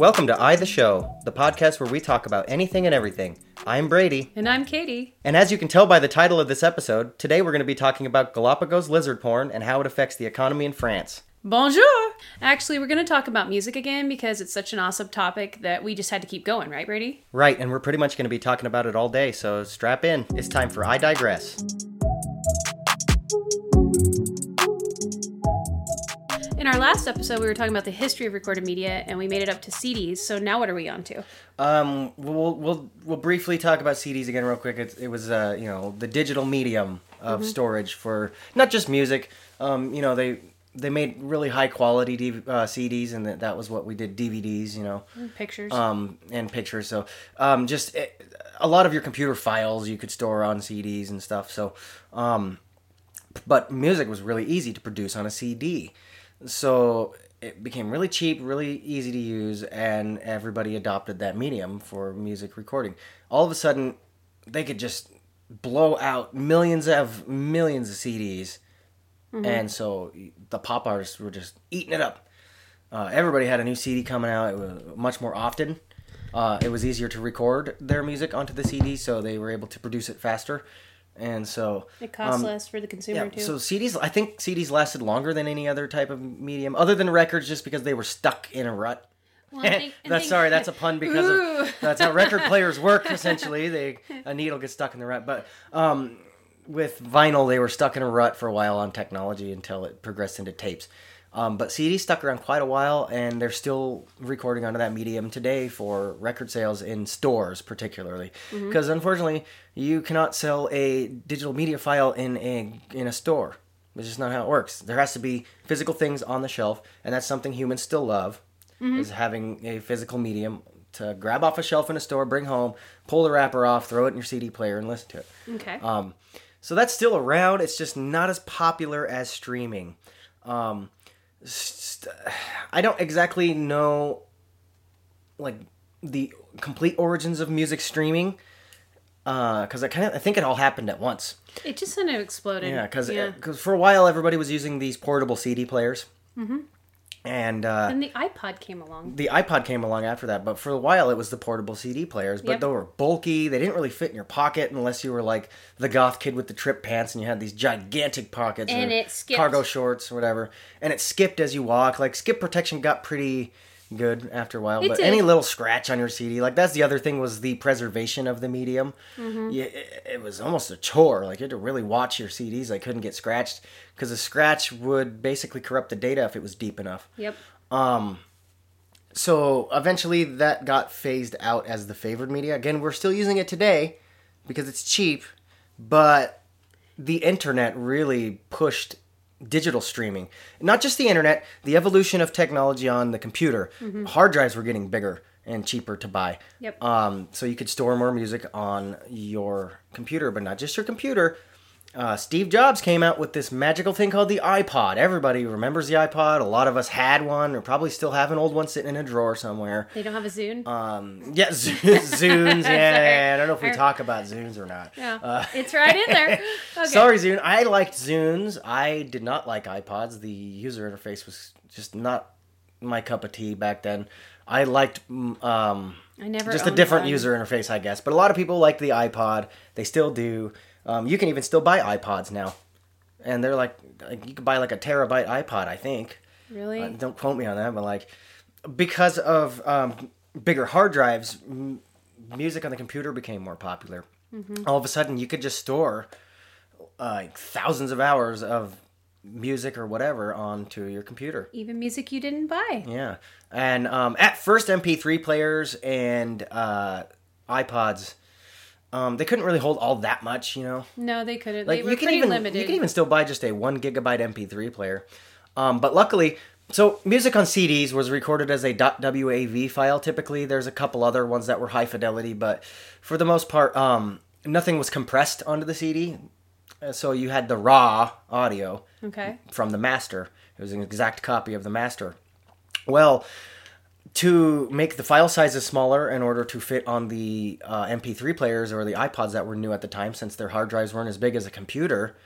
Welcome to I the Show, the podcast where we talk about anything and everything. I'm Brady, And I'm Katie. and as you can tell by the title of this episode, today we're going to be talking about Galapagos lizard porn and how it affects the economy in France. Bonjour! Actually, we're going to talk about music again because it's such an awesome topic that we just had to keep going, right, Brady? Right, and we're pretty much going to be talking about it all day, so strap in. It's time for I Digress. Our last episode, we were talking about the history of recorded media and we made it up to CDs. So now what are we on to? Um, we'll we'll we'll briefly talk about CDs again real quick. It, it was uh, you know the digital medium of storage for not just music. Um, you know they they made really high quality DV- uh, CDs, and that, that was what we did DVDs. You know, Pictures. um, and pictures. So um, just eh, a lot of your computer files you could store on CDs and stuff. So, um, but music was really easy to produce on a CD. So it became really cheap, really easy to use, and everybody adopted that medium for music recording. All of a sudden, they could just blow out millions of millions of CDs, and so the pop artists were just eating it up. Uh, everybody had a new CD coming out. It was much more often. Uh, it was easier to record their music onto the CD, so they were able to produce it faster. And so it costs um, less for the consumer, yeah, too. so CDs, I think CDs lasted longer than any other type of medium, other than records, just because they were stuck in a rut. Well, think- that's think- sorry, that's a pun because of, that's how record players work. Essentially, they a needle gets stuck in the rut. But um, with vinyl, they were stuck in a rut for a while on technology until it progressed into tapes. Um, but CDs stuck around quite a while, and they're still recording onto that medium today for record sales in stores, particularly because unfortunately, you cannot sell a digital media file in a in a store. It's just not how it works. There has to be physical things on the shelf, and that's something humans still love is having a physical medium to grab off a shelf in a store, bring home, pull the wrapper off, throw it in your CD player, and listen to it. okay. Um, so that's still around. It's just not as popular as streaming. Um, I don't exactly know, like the complete origins of music streaming, because I kind of I think it all happened at once. it just kind of exploded. Yeah, because yeah. for a while everybody was using these portable CD players, mm-hmm. And uh, And the iPod came along. the iPod came along after that, but for a while it was the portable CD players. But Yep. they were bulky. They didn't really fit in your pocket unless you were like the goth kid with the trip pants and you had these gigantic pockets And it skipped. cargo shorts or whatever. And it skipped as you walk. Like skip protection got pretty good after a while. It but did. any little scratch on your CD, like that's the other thing was the preservation of the medium. Mm-hmm. Yeah, it, it was almost a chore. Like you had to really watch your CDs. They couldn't get scratched because a scratch would basically corrupt the data if it was deep enough. Yep. Um. So eventually that got phased out as the favored media. Again, we're still using it today because it's cheap, but the internet really pushed digital streaming. Not just the internet, the evolution of technology on the computer. Hard drives were getting bigger and cheaper to buy. Yep. Um, so you could store more music on your computer, but not just your computer. Uh, Steve Jobs came out with this magical thing called the iPod. Everybody remembers the iPod. A lot of us had one, or probably still have an old one sitting in a drawer somewhere. They don't have a Zune. Um, yeah, Z- Zunes. Yeah. I don't know if we I- talk about Zunes or not. yeah. Uh, it's right in there. Okay. Sorry, Zune. I liked Zunes. I did not like iPods. The user interface was just not my cup of tea back then. I liked mm, um, I never just a different one. user interface, I guess. But a lot of people liked the iPod. They still do. Um, you can even still buy iPods now, and they're like, like you can buy like a terabyte iPod, I think. Really? Uh, don't quote me on that, but like because of um, bigger hard drives, m- music on the computer became more popular. Mm-hmm. All of a sudden, you could just store uh, thousands of hours of music or whatever onto your computer. Even music you didn't buy. Yeah, and um, at first, MP3 players and uh, iPods. Um, they couldn't really hold all that much, you know. No, they couldn't. Like they were you can pretty even limited. you can even still buy just a one gigabyte MP3 player, um, but luckily, so music on CDs was recorded as a .wav file. Typically, there's a couple other ones that were high fidelity, but for the most part, um, nothing was compressed onto the CD. Uh, So you had the raw audio okay. from the master. It was an exact copy of the master. Well, to make the file sizes smaller in order to fit on the uh, MP3 players or the iPods that were new at the time, since their hard drives weren't as big as a computer,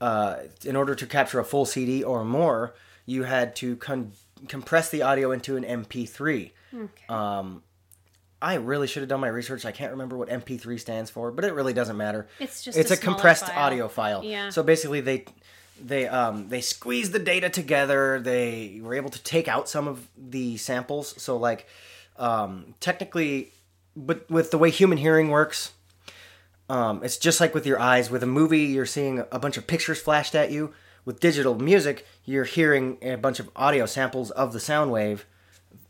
uh, in order to capture a full CD or more, you had to con- compress the audio into an MP3. Okay. Um, I really should have done my research. I can't remember what MP3 stands for, but it really doesn't matter. It's just it's a a, compressed file. audio file. Yeah. So basically, they they um they squeeze the data together. They were able to take out some of the samples. So like, um, technically, but with the way human hearing works. Um, it's just like with your eyes. With a movie, you're seeing a bunch of pictures flashed at you. With digital music, you're hearing a bunch of audio samples of the sound wave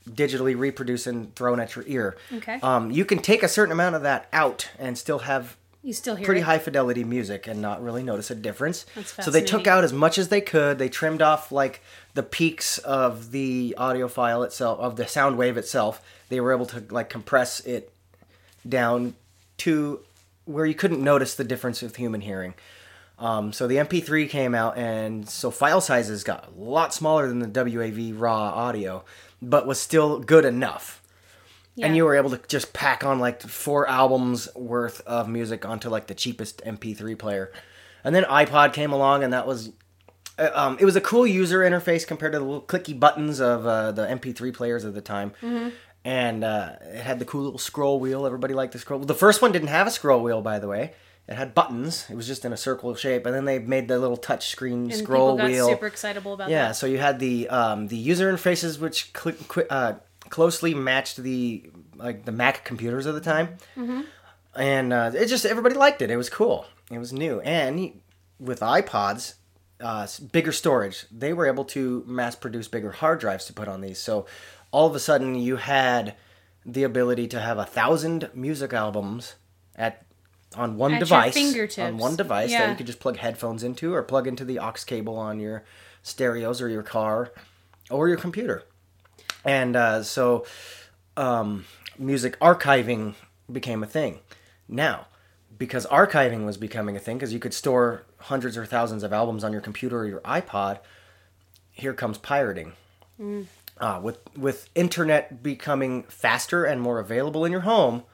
digitally reproduced and thrown at your ear. Okay. Um, you can take a certain amount of that out and still have you still hear pretty it? high fidelity music and not really notice a difference. That's so they took out as much as they could. They trimmed off like the peaks of the audio file itself, of the sound wave itself. They were able to like compress it down to where you couldn't notice the difference with human hearing. Um, so the MP3 came out, and so file sizes got a lot smaller than the WAV raw audio, but was still good enough. And you were able to just pack on like four albums worth of music onto like the cheapest MP3 player. And then iPod came along, and that was uh, um, it was a cool user interface compared to the little clicky buttons of uh, the MP3 players of the time. And uh, it had the cool little scroll wheel. Everybody liked the scroll. The first one didn't have a scroll wheel, by the way. It had buttons. It was just in a circle shape, and then they made the little touch screen and scroll people got wheel. super excitable about Yeah, that. so you had the um, the user interfaces which cl- qu- uh, closely matched the like the Mac computers of the time, and uh, it just everybody liked it. It was cool. It was new, and with iPods, uh, bigger storage, they were able to mass produce bigger hard drives to put on these. So all of a sudden, you had the ability to have a thousand music albums at on one At your device fingertips. on one device that you could just plug headphones into or plug into the aux cable on your stereos or your car or your computer. And uh, so um, music archiving became a thing. Now, because archiving was becoming a thing, because you could store hundreds or thousands of albums on your computer or your iPod, here comes pirating. Uh, with with internet becoming faster and more available in your home,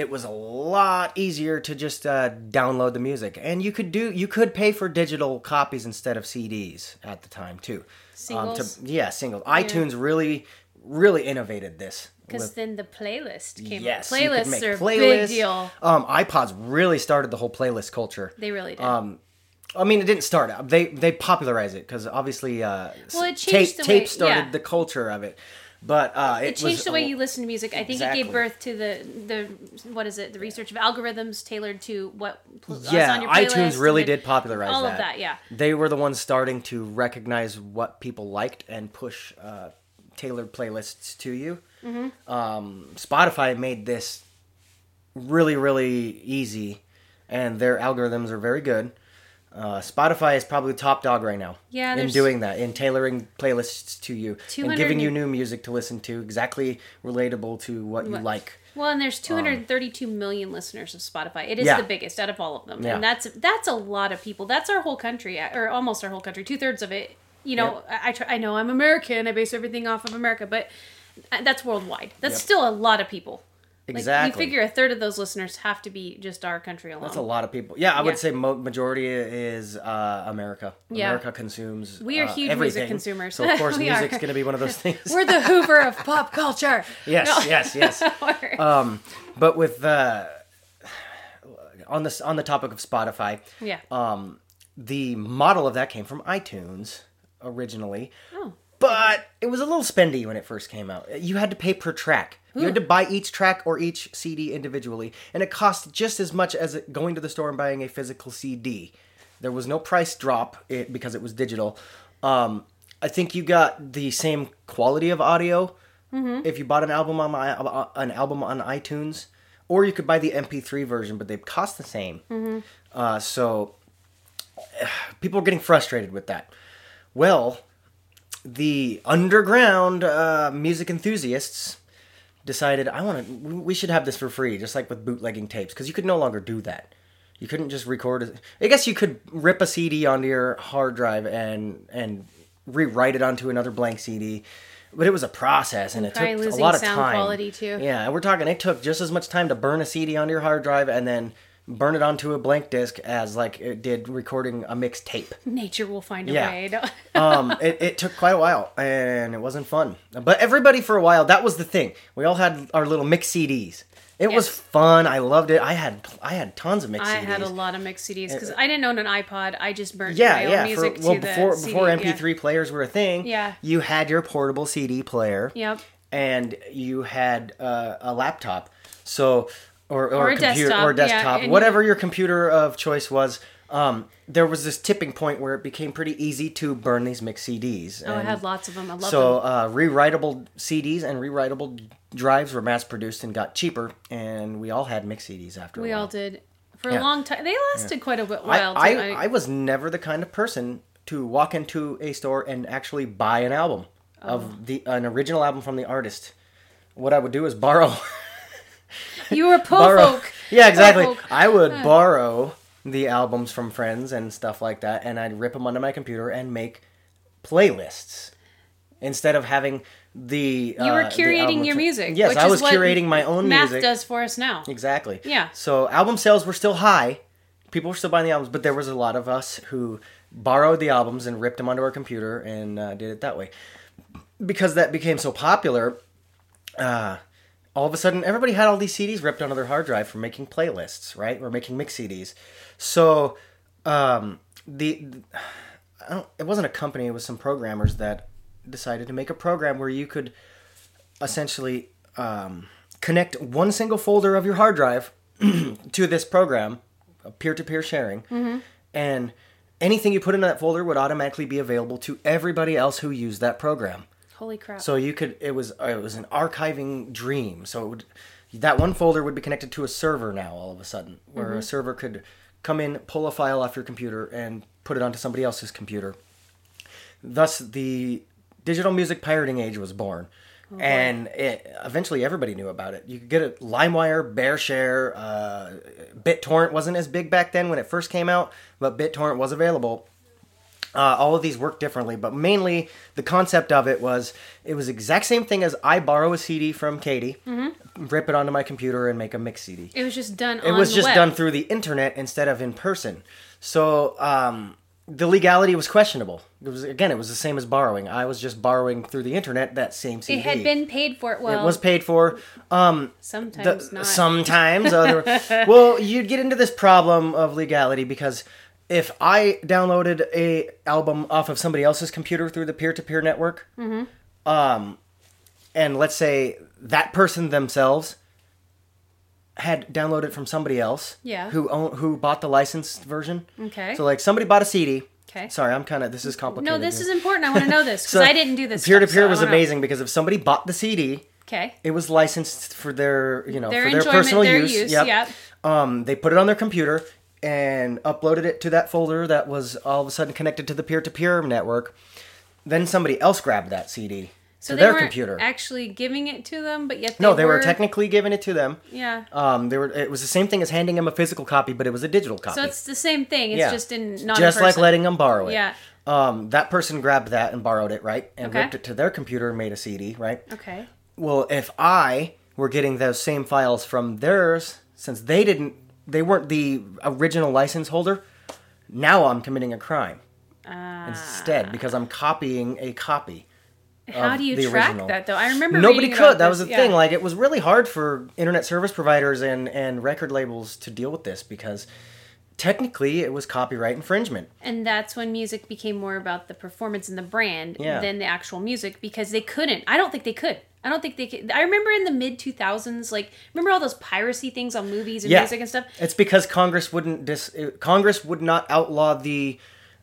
it was a lot easier to just uh, download the music, and you could do you could pay for digital copies instead of CDs at the time too. Singles? Um, to, yeah, singles. iTunes really really innovated this. Because then the playlist came. yes, up. you could Playlists make are playlists. big deal. Um, iPods really started the whole playlist culture. They really did. Um, I mean, it didn't start out. They they popularized it because obviously, uh, Well, it changed tape tape started yeah. the culture of it. But uh, it, it changed was, the way you listen to music. I think it gave birth to the the what is it? The research of algorithms tailored to what pl- Yeah, on your playlist. iTunes really did popularize all that. of that. Yeah, They were the ones starting to recognize what people liked and push uh, tailored playlists to you. Mm-hmm. Um, Spotify made this really, really easy, and their algorithms are very good. Uh, Spotify is probably top dog right now Yeah, in doing that, in tailoring playlists to you and giving you new music to listen to, exactly relatable to what you What- like. Well, and there's 232 million listeners of Spotify. It is Um, Yeah. the biggest out of all of them, Yeah. and that's that's a lot of people. That's our whole country, or almost our whole country. Two thirds of it. You know, I I, try, I know I'm American. I base everything off of America, but uh, that's worldwide. That's Yep. still a lot of people. Like, Exactly. You figure a third of those listeners have to be just our country alone. That's a lot of people. Yeah, I Yeah. would say mo- majority is uh, America. Yeah. America consumes. We are uh, huge music consumers. So of course, music's going to be one of those things. We're the Hoover of pop culture. yes, yes, yes. Um, but with uh, on this on the topic of Spotify, yeah. um, the model of that came from iTunes originally. oh. But it was a little spendy when it first came out. You had to pay per track. You had to buy each track or each CD individually, and it cost just as much as going to the store and buying a physical CD. There was no price drop it, because it was digital. Um, I think you got the same quality of audio if you bought an album on my, an album on iTunes, or you could buy the MP3 version, but they cost the same. Uh, so people are getting frustrated with that. Well, the underground uh, music enthusiasts decided I want to. We should have this for free, just like with bootlegging tapes, because you could no longer do that. You couldn't just record. it. I guess you could rip a CD onto your hard drive and and rewrite it onto another blank CD, but it was a process and it took a lot of time. quality, too. Yeah, and we're talking. It took just as much time to burn a CD onto your hard drive and then burn it onto a blank disc as like it did recording a mixtape. Nature will find a Yeah. way. Um, it, it took quite a while and it wasn't fun. But everybody for a while, that was the thing. We all had our little mix CDs. It was fun. I loved it. I had I had tons of mix I CDs. I had a lot of mix CDs because I didn't own an iPod. I just burnt yeah, my own yeah. For, music well, to the before CD. before yeah. MP3 players were a thing, Yeah. you had your portable CD player. Yep. and you had uh, a laptop, so or or, Or a computer desktop, or a yeah, whatever your computer of choice was. Um, there was this tipping point where it became pretty easy to burn these mixed CDs. Oh, I had lots of them. I love so them. uh, rewritable CDs and rewritable drives were mass produced and got cheaper, and we all had mixed CDs after. We while. all did for Yeah. a long time. They lasted quite a bit I, while. I. I was never the kind of person to walk into a store and actually buy an album Oh. of the an original album from the artist. What I would do is borrow you were a po borrow. folk. Yeah, exactly. Folk. I would borrow the albums from friends and stuff like that, and I'd rip them onto my computer and make playlists instead of having the. You were uh, curating your music. Yes, I was curating my own music. math music. does for us now. Exactly. Yeah. So album sales were still high. People were still buying the albums, but there was a lot of us who borrowed the albums and ripped them onto our computer and uh, did it that way. Because that became so popular, uh, all of a sudden everybody had all these CDs ripped onto their hard drive for making playlists, right? Or making mix CDs. So um, the I don't, it wasn't a company; it was some programmers that decided to make a program where you could essentially um, connect one single folder of your hard drive to this program, peer to peer sharing, and anything you put in that folder would automatically be available to everybody else who used that program. Holy crap! So you could it was it was an archiving dream. So it would that one folder would be connected to a server now all of a sudden, where a server could come in, pull a file off your computer, and put it onto somebody else's computer. Thus, the digital music pirating age was born. and it, eventually everybody knew about it. You could get it LimeWire, BearShare, uh, BitTorrent wasn't as big back then when it first came out, but BitTorrent was available. Uh, all of these work differently, but mainly the concept of it was it was exact same thing as I borrow a CD from Katie, rip it onto my computer, and make a mix CD. it was just done. It was just web. done through the internet instead of in person. So um, the legality was questionable. It was again, it was the same as borrowing. I was just borrowing through the internet that same CD. It had been paid for. Well, It was paid for. Um, sometimes the- not. Sometimes. Other, well, you'd get into this problem of legality because if I downloaded a album off of somebody else's computer through the peer-to-peer network, Mm-hmm. um, and let's say that person themselves had downloaded from somebody else, Yeah. who own, who bought the licensed version. Okay. So like somebody bought a CD. Okay. Sorry, I'm kind of this is complicated. no, this here. is important. I want to know this because So, I didn't do this. Peer to peer was amazing because if somebody bought the CD, Okay. it was licensed for their you know Their for their personal their use. use, Yep. yep. Um, they put it on their computer and uploaded it to that folder that was all of a sudden connected to the peer-to-peer network. Then somebody else grabbed that CD So to they their weren't computer. actually giving it to them, but yet they no, they were technically giving it to them. Yeah. Um, they were. It was the same thing as handing them a physical copy, but it was a digital copy. So it's the same thing. It's Yeah. just in not just like letting them borrow it. Yeah. Um, that person grabbed that and borrowed it, right, and Okay. ripped it to their computer and made a CD, right? Okay. Well, if I were getting those same files from theirs, since they didn't, they weren't the original license holder, now I'm committing a crime Ah. instead because I'm copying a copy. How do you track original. that though? I remember Nobody could. That this, was the yeah. thing. Like, it was really hard for internet service providers and and record labels to deal with this because technically it was copyright infringement. and that's when music became more about the performance and the brand Yeah. than the actual music because they couldn't. I don't think they could. I don't think they could. I remember in the mid 2000s, like remember all those piracy things on movies and Yeah. music and stuff. It's because Congress wouldn't dis- Congress would not outlaw the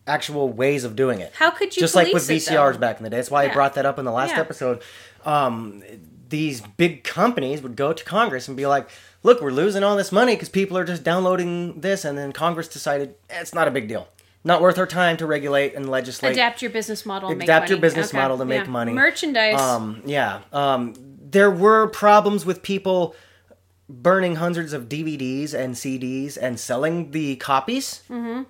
actual ways of doing it. How could you Just like with police it, VCRs back in the day. That's why I brought that up in the last Yeah. episode. Um, these big companies would go to Congress and be like, "Look, we're losing all this money because people are just downloading this," and then Congress decided eh, it's not a big deal, not worth our time to regulate and legislate. Adapt your business model. Adapt your business Okay, model to make money. Merchandise. Um, yeah. Um, there were problems with people burning hundreds of DVDs and CDs and selling the copies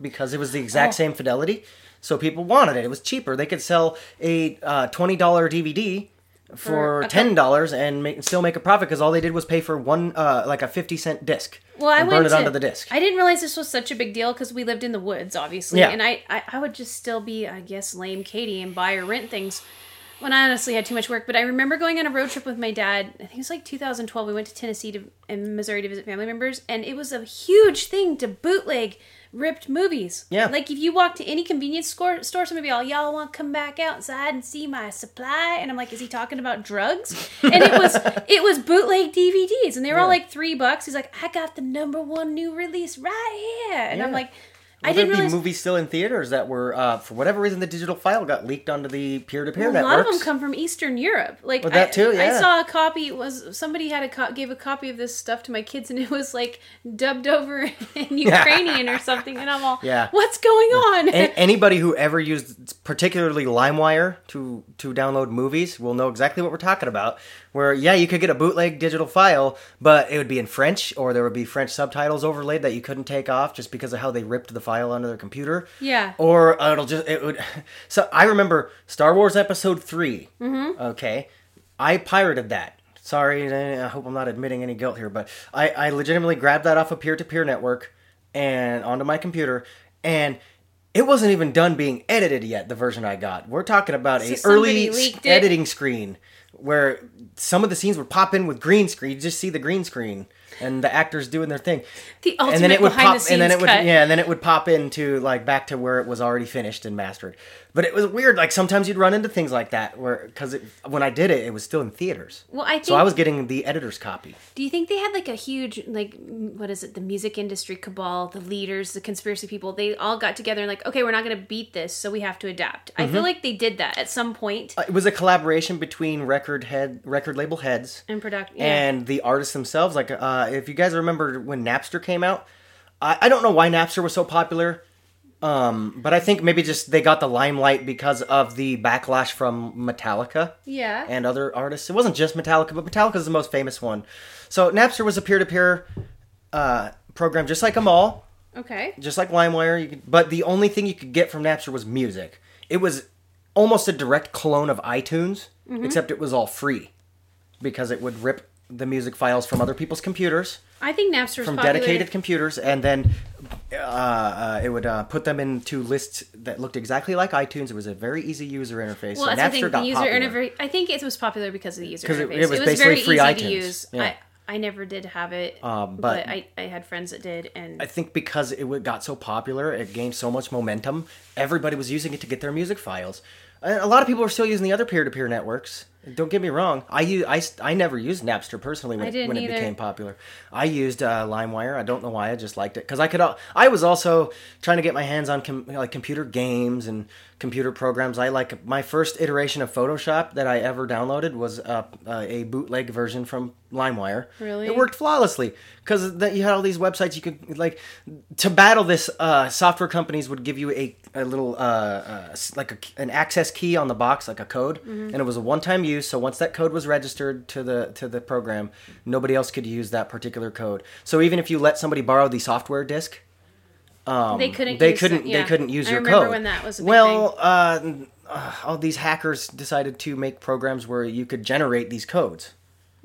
because it was the exact Oh. same fidelity. So people wanted it. It was cheaper. They could sell a uh, twenty dollar DVD for ten dollars and make, still make a profit because all they did was pay for one uh, like a fifty cent disc. Well, I went burn it to, onto the disc. I didn't realize this was such a big deal because we lived in the woods, obviously, Yeah. and I, I I would just still be, I guess, lame Katie and buy or rent things when I honestly had too much work. But I remember going on a road trip with my dad. I think it was like 2012. We went to Tennessee to, and Missouri to visit family members, and it was a huge thing to bootleg ripped movies. Yeah. Like if you walk to any convenience store, store somebody all, y'all want to come back outside and see my supply? And I'm like, is he talking about drugs? And it was it was bootleg DVDs, and they were all like three bucks. He's like, I got the number one new release right here, and I'm Yeah. Like, I didn't there be realize. movies still in theaters that were, uh, for whatever reason, the digital file got leaked onto the peer-to-peer a networks? lot of them come from Eastern Europe. Like Well, that I, too, I saw a copy. Was somebody had a co- gave a copy of this stuff to my kids, and it was like dubbed over in Ukrainian or something, and I'm all, Yeah. what's going on? A- anybody who ever used particularly LimeWire to to download movies will know exactly what we're talking about. Where yeah, you could get a bootleg digital file, but it would be in French or there would be French subtitles overlaid that you couldn't take off just because of how they ripped the file onto their computer. Yeah. Or uh, it'll just it would. So I remember Star Wars Episode 3 Mm-hmm. Okay, I pirated that. Sorry, I hope I'm not admitting any guilt here, but I, I legitimately grabbed that off a peer-to-peer network and onto my computer, and it wasn't even done being edited yet. The version I got, we're talking about a early editing screen where some of the scenes would pop in with green screen. You just see the green screen and the actors doing their thing. The ultimate and then it would behind pop, the scenes and then it would cut. yeah, and then it would pop into like back to where it was already finished and mastered. But it was weird. Like sometimes you'd run into things like that where because when I did it, it was still in theaters. Well, I think. So I was getting the editor's copy. Do you think they had like a huge like what is it? The music industry cabal, the leaders, the conspiracy people. They all got together and like, okay, we're not going to beat this, so we have to adapt. I Mm-hmm. feel like they did that at some point Uh, It was a collaboration between record head, record label heads, and production. Yeah. and the artists themselves. Like, uh, if you guys remember when Napster came out, I, I don't know why Napster was so popular, um, but I think maybe just they got the limelight because of the backlash from Metallica yeah. and other artists. It wasn't just Metallica, but Metallica's the most famous one. So Napster was a peer-to-peer uh, program, just like them all, okay. just like LimeWire. You could, but the only thing you could get from Napster was music. It was almost a direct clone of iTunes, Mm-hmm. except it was all free because it would rip the music files from other people's computers, I think Napster from popular. dedicated computers, and then uh, uh, it would uh, put them into lists that looked exactly like iTunes. It was a very easy user interface. Well, so that's Napster the thing. The user interface. I think it was popular because of the user interface. it- it was basically very free easy iTunes. to use. Yeah. I, I never did have it, Um, but, but- I, I had friends that did, and I think because it got so popular, it gained so much momentum. Everybody was using it to get their music files. A lot of people are still using the other peer-to-peer networks. Don't get me wrong. I use, I, I never used Napster personally when, it, when it became popular. I used uh, LimeWire. I don't know why. I just liked it because I could. I was also trying to get my hands on com- like computer games and computer programs. I like my first iteration of Photoshop that I ever downloaded was uh, uh, a bootleg version from LimeWire. Really? It worked flawlessly because you had all these websites you could like to battle this uh, software companies would give you a, a little uh, uh, like a, an access key on the box like a code Mm-hmm. and it was a one-time use so once that code was registered to the to the program nobody else could use that particular code so even if you let somebody borrow the software disk they couldn't. um, they use couldn't yeah. they couldn't use I your remember code. when that was a big well uh, uh, all these hackers decided to make programs where you could generate these codes.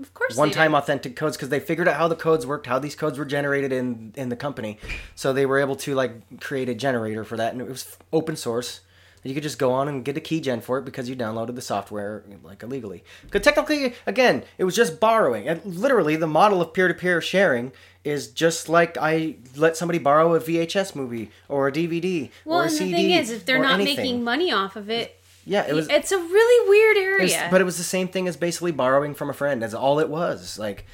Of course, one-time authentic codes because they figured out how the codes worked how these codes were generated in in the company. So they were able to like create a generator for that and it was open source. You could just go on and get a keygen for it because you downloaded the software like illegally. Because technically again it was just borrowing. And literally the model of peer-to-peer sharing is just like i let somebody borrow a vhs movie or a dvd Well, or a and cd the thing is, if they're not anything. making money off of it, yeah it was it's a really weird it was- area. but it was the same thing as basically borrowing from a friend. That's all it was. Like,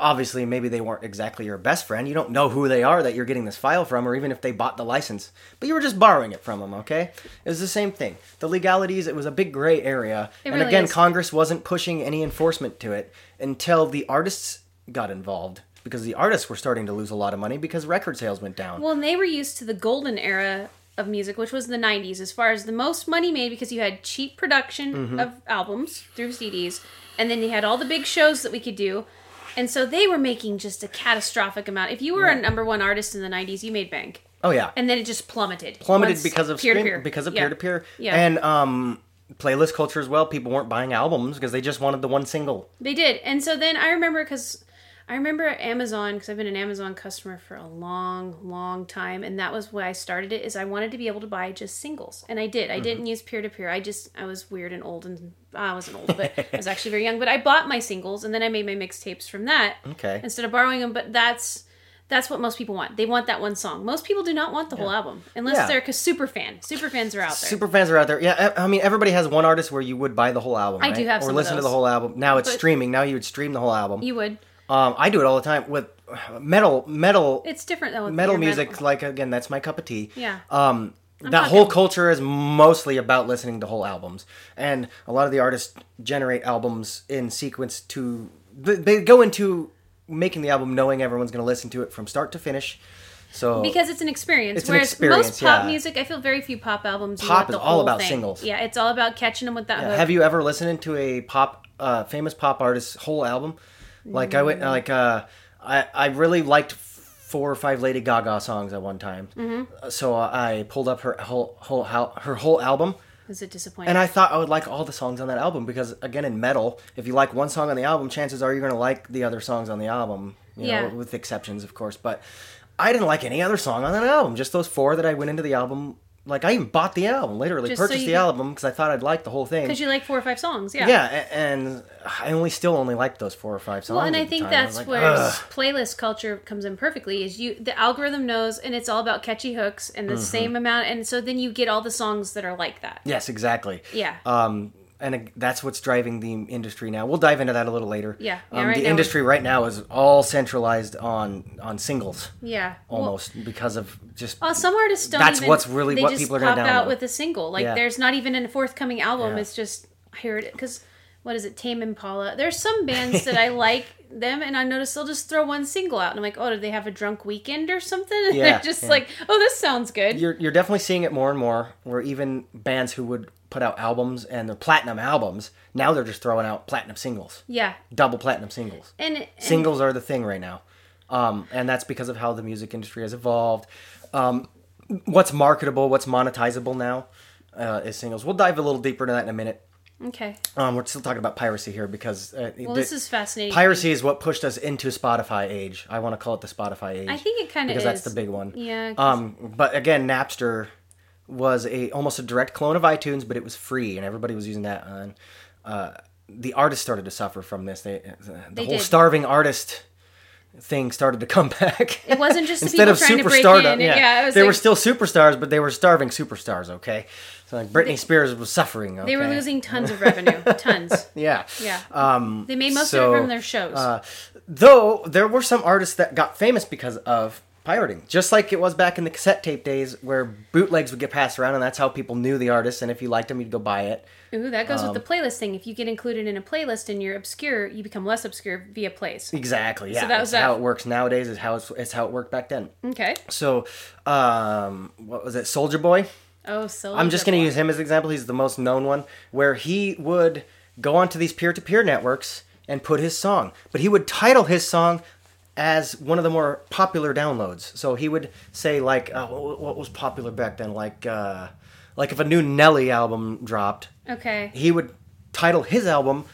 obviously, maybe they weren't exactly your best friend. You don't know who they are that you're getting this file from, or even if they bought the license. But you were just borrowing it from them. Okay, it was the same thing. The legalities. It was a big gray area, It and really again, is. Congress wasn't pushing any enforcement to it until the artists got involved. Because the artists were starting to lose a lot of money because record sales went down. Well, and they were used to the golden era of music, which was the 90s, as far as the most money made because you had cheap production Mm-hmm. of albums through CDs, and then you had all the big shows that we could do. And so they were making just a catastrophic amount. If you were a number one artist in the 90s, you made bank. oh yeah, And then it just plummeted. plummeted because of peer-to-peer. because of peer to peer. Yeah. And um, playlist culture as well. People weren't buying albums because they just wanted the one single. They did. And so then I remember because I remember Amazon because I've been an Amazon customer for a long, long time, and that was why I started it. Is I wanted to be able to buy just singles, and I did. I Mm-hmm. didn't use peer to peer. I just I was weird and old, and I wasn't old, but I was actually very young. But I bought my singles, and then I made my mixtapes from that Okay. instead of borrowing them. But that's that's what most people want. They want that one song. Most people do not want the whole album unless Yeah. they're a super fan. Super fans are out there. Super fans are out there. Yeah, I mean, everybody has one artist where you would buy the whole album. I do have or listen to the whole album. Now it's But- streaming. Now you would stream the whole album. you would. Um, I do it all the time with metal. Metal. It's different though. metal music. Like again, that's my cup of tea. Yeah. Um, that whole culture is mostly about listening to whole albums, and a lot of the artists generate albums in sequence to. They go into making the album knowing everyone's going to listen to it from start to finish. So because it's an experience. It's an experience, most pop yeah. music, I feel very few pop albums. Pop is the all about thing. singles. Yeah, it's all about catching them with that hook. Have you ever listened to a pop, uh, famous pop artist's whole album? Like I went, like uh, I I really liked four or five Lady Gaga songs at one time. Mm-hmm. So I pulled up her whole whole her whole album, Was it disappointing? and I thought I would like all the songs on that album because again, in metal, if you like one song on the album, chances are you're going to like the other songs on the album. You Yeah. know, with exceptions, of course. But I didn't like any other song on that album. Just those four that I went into the album. Like I even bought the album, literally Just so purchased you the album because I thought I'd like the whole thing. Because you like four or five songs, yeah. Yeah, a- and I only still only like those four or five songs. Well, and at I the think time. I was that's like, where "Ugh." playlist culture comes in perfectly. Is you the algorithm knows, and it's all about catchy hooks and the Mm-hmm. same amount, and so then you get all the songs that are like that. Yes, exactly. Yeah. Um, and that's what's driving the industry now. We'll dive into that a little later. Yeah, yeah, Um, right the industry right now is all centralized on on singles, Yeah. Well, almost because of just. Uh, some artists don't. That's even, what's really what people are gonna pop out download. with a single. Like Yeah. there's not even a forthcoming album. Yeah. It's just I heard it because what is it? Tame Impala. There's some bands that I like them, and I notice they'll just throw one single out, and I'm like, oh, did they have a drunk weekend or something? And Yeah, they're just like, oh, this sounds good. you're you're definitely seeing it more and more. Where even bands who would put out albums and they're platinum albums now they're just throwing out platinum singles, yeah, double platinum singles. and, and singles are the thing right now um, and that's because of how the music industry has evolved um, what's marketable what's monetizable now uh, is singles we'll dive a little deeper into that in a minute okay. um, we're still talking about piracy here because uh, Well, the- this is fascinating. piracy is what pushed us into spotify age i want to call it the spotify age I think it kind of because is. that's the big one Yeah. um, but again napster was a almost a direct clone of itunes but it was free and everybody was using that and uh, the artists started to suffer from this they, the They whole did. starving artist thing started to come back It wasn't just the instead people of superstardom yeah, Yeah, they like- were still superstars but they were starving superstars okay so like britney spears was suffering okay? they were losing tons of revenue, tons. yeah Yeah. um They made most so, of it from their shows. uh, though there were some artists that got famous because of pirating, just like it was back in the cassette tape days, where bootlegs would get passed around, and that's how people knew the artist. And if you liked them, you'd go buy it. Ooh, that goes with um, the playlist thing. If you get included in a playlist and you're obscure, you become less obscure via plays. Exactly. Yeah. So that was It's how it works nowadays. Is how it's, it's how it worked back then. Okay. So, um, what was it? Soulja Boy. Oh, so I'm just going to use him as an example. He's the most known one, where he would go onto these peer-to-peer networks and put his song, but he would title his song as one of the more popular downloads. So he would say like, uh, what was popular back then? Like, uh, like if a new Nelly album dropped, Okay. he would title his album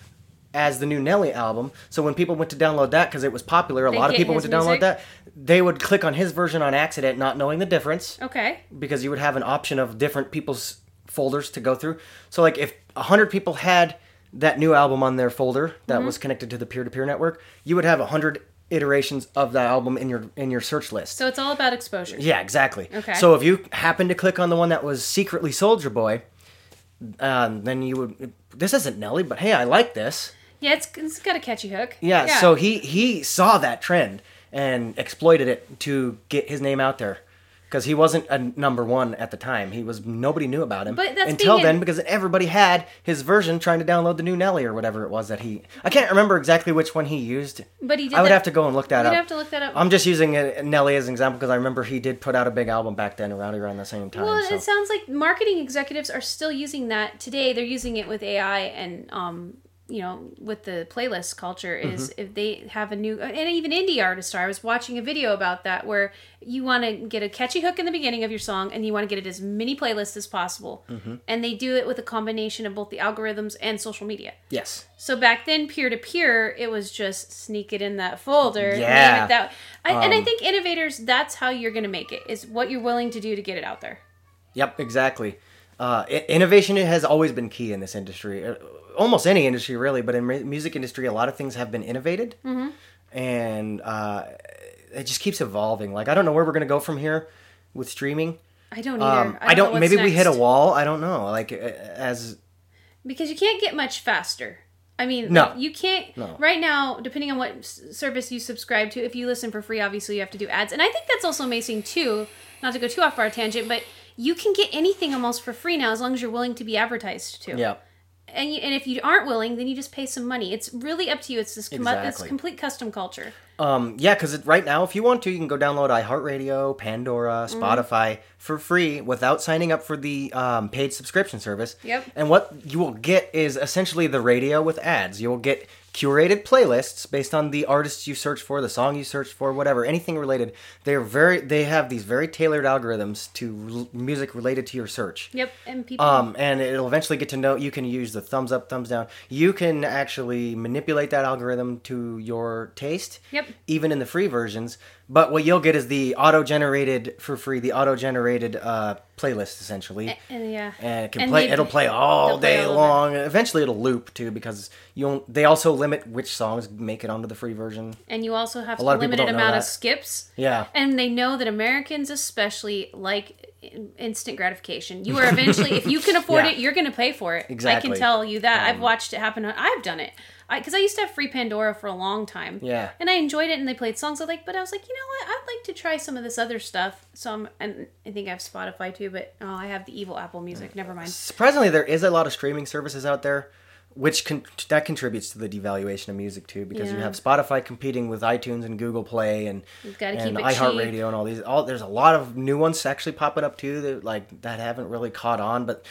as the new Nelly album. So when people went to download that because it was popular, a They'd lot of people went to download music? that. They would click on his version on accident, not knowing the difference Okay. because you would have an option of different people's folders to go through. So like if 100 people had that new album on their folder that Mm-hmm. was connected to the peer-to-peer network, you would have 100 iterations of that album in your in your search list. So it's all about exposure. yeah, exactly. Okay. So if you happen to click on the one that was secretly Soulja Boy, um, then you would this isn't Nelly, but hey, I like this. Yeah, it's, it's got a catchy hook. Yeah, so he he saw that trend and exploited it to get his name out there because he wasn't a number one at the time. He was nobody knew about him But that's until then because everybody had his version trying to download the new Nelly or whatever it was that he. I can't remember exactly which one he used. But he did I would that- have to go and look that We'd up. have to look that up. I'm just using Nelly as an example because I remember he did put out a big album back then around around the same time. Well, so. it sounds like marketing executives are still using that today. They're using it with AI and um, you know, with the playlist culture is Mm-hmm. if they have a new, and even indie artists are. I was watching a video about that where you want to get a catchy hook in the beginning of your song and you want to get it as many playlists as possible. Mm-hmm. And they do it with a combination of both the algorithms and social media. Yes. So back then, peer to peer, it was just sneak it in that folder. Yeah. Um, that. I, and I think innovators, that's how you're going to make it. Is what you're willing to do to get it out there. Yep, exactly. Uh, innovation has always been key in this industry. Uh, almost any industry, really, but in mu- music industry, a lot of things have been innovated, mm-hmm. and uh, it just keeps evolving. Like I don't know where we're gonna go from here with streaming. I don't either. Um, I don't. know what's maybe we hit a wall. I don't know. Like uh, as because you can't get much faster. I mean, No. like, you can't. No. Right now, depending on what s- service you subscribe to, if you listen for free, obviously you have to do ads, and I think that's also amazing too. Not to go too off our tangent, but you can get anything almost for free now as long as you're willing to be advertised to. yeah. And you, and if you aren't willing, then you just pay some money. It's really up to you. It's this com- it's complete custom culture. Um, yeah, because right now, if you want to, you can go download iHeartRadio, Pandora, Mm-hmm. Spotify for free without signing up for the um, paid subscription service. Yep. And what you will get is essentially the radio with ads. You will get curated playlists based on the artists you search for, the song you search for, whatever, anything related. They're very, they have these very tailored algorithms to music related to your search. Yep, and people. Um, and it'll eventually get to know you can use the thumbs up, thumbs down. You can actually manipulate that algorithm to your taste. Yep. Even in the free versions. But what you'll get is the auto generated for free, the auto generated uh, playlist essentially. and yeah, and it can And play. It'll play all they'll play day all long. Eventually, it'll loop too because you. They also limit which songs make it onto the free version. and you also have a lot limited amount of skips. Yeah. And they know that Americans, especially, like instant gratification. You are eventually, if you can afford Yeah. it, you're going to pay for it. I Exactly. Um, can tell you that. I've watched it happen. I've done it. Because I, used to have free Pandora for a long time. Yeah. And I enjoyed it, and they played songs I like. But I was like, you know what? I'd like to try some of this other stuff. So I'm, and I think I have Spotify too. But oh, I have the evil Apple Music. Never mind. Surprisingly, there is a lot of streaming services out there, which con- that contributes to the devaluation of music too, because you have Spotify competing with iTunes and Google Play and and keep it cheap. iHeartRadio and all these. All there's a lot of new ones actually popping up too that like that haven't really caught on, but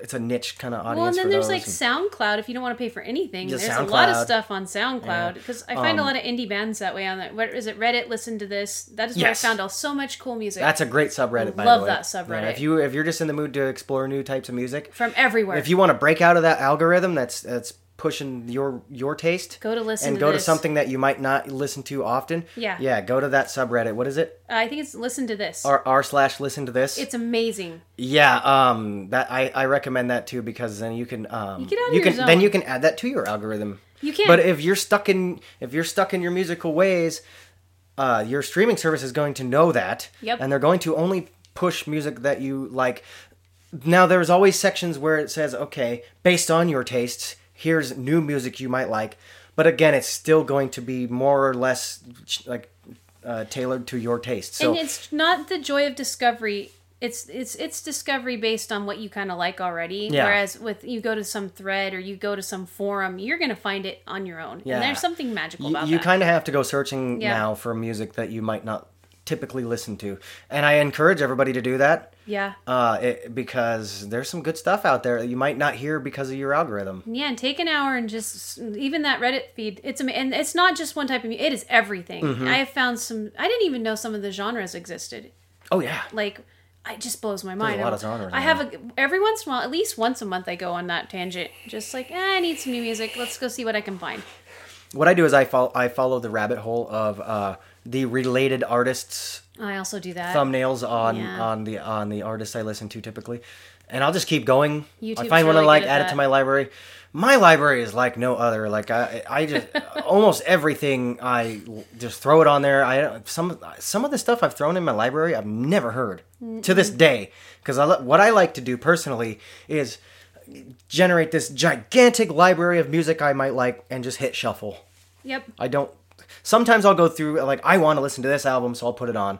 it's a niche kind of audience. Well, and then there's like SoundCloud if you don't want to pay for anything. Yeah, there's a lot of stuff on SoundCloud because I find a Um, lot of indie bands that way on that. What is it? Reddit. Listen to this. That is where Yes. I found all so much cool music That's a great subreddit. By Love the way. that subreddit. Yeah, if you if you're just in the mood to explore new types of music, from everywhere. if you want to break out of that algorithm that's that's pushing your your taste, Go to listen and to go to something that you might not listen to often. Yeah. yeah, go to that subreddit. What is it? I think it's listen to this. R r slash listen to this. it's amazing. yeah, um, that I, I recommend that too because then you can um get out of you your can then you can add that to your algorithm. You can. But if you're stuck in if you're stuck in your musical ways, uh, your streaming service is going to know that, Yep. and they're going to only push music that you like. Now, there's always sections where it says, okay, based on your tastes, here's new music you might like. But again, it's still going to be more or less like uh, tailored to your taste. So and it's not the joy of discovery. It's it's it's discovery based on what you kind of like already. Yeah. Whereas with you go to some thread or you go to some forum, you're gonna find it on your own. Yeah. And there's something magical you, about you kind of have to go searching Yeah. now for music that you might not typically listen to. And I encourage everybody to do that. yeah. uh, it, because there's some good stuff out there that you might not hear because of your algorithm. Yeah, and take an hour and just even that Reddit feed. It's ama- and it's not just one type of music. It is everything. Mm-hmm. I have found some. I didn't even know some of the genres existed. Oh yeah, Like, it just blows my mind. a lot of genres I have a every once in a while, at least once a month, I go on that tangent. Just like, eh, I need some new music. Let's go see what I can find. what I do is I follow I follow the rabbit hole of uh, the related artists I also do that. thumbnails on Yeah. on the on the artists I listen to typically, and I'll just keep going. I YouTube's find one I like, add it to my library. My library is like no other. Like I, I just almost everything I just throw it on there. I some some of the stuff I've thrown in my library I've never heard to this day because I what I like to do personally is generate this gigantic library of music I might like and just hit shuffle. Yep. I don't. Sometimes I'll go through like I want to listen to this album, so I'll put it on.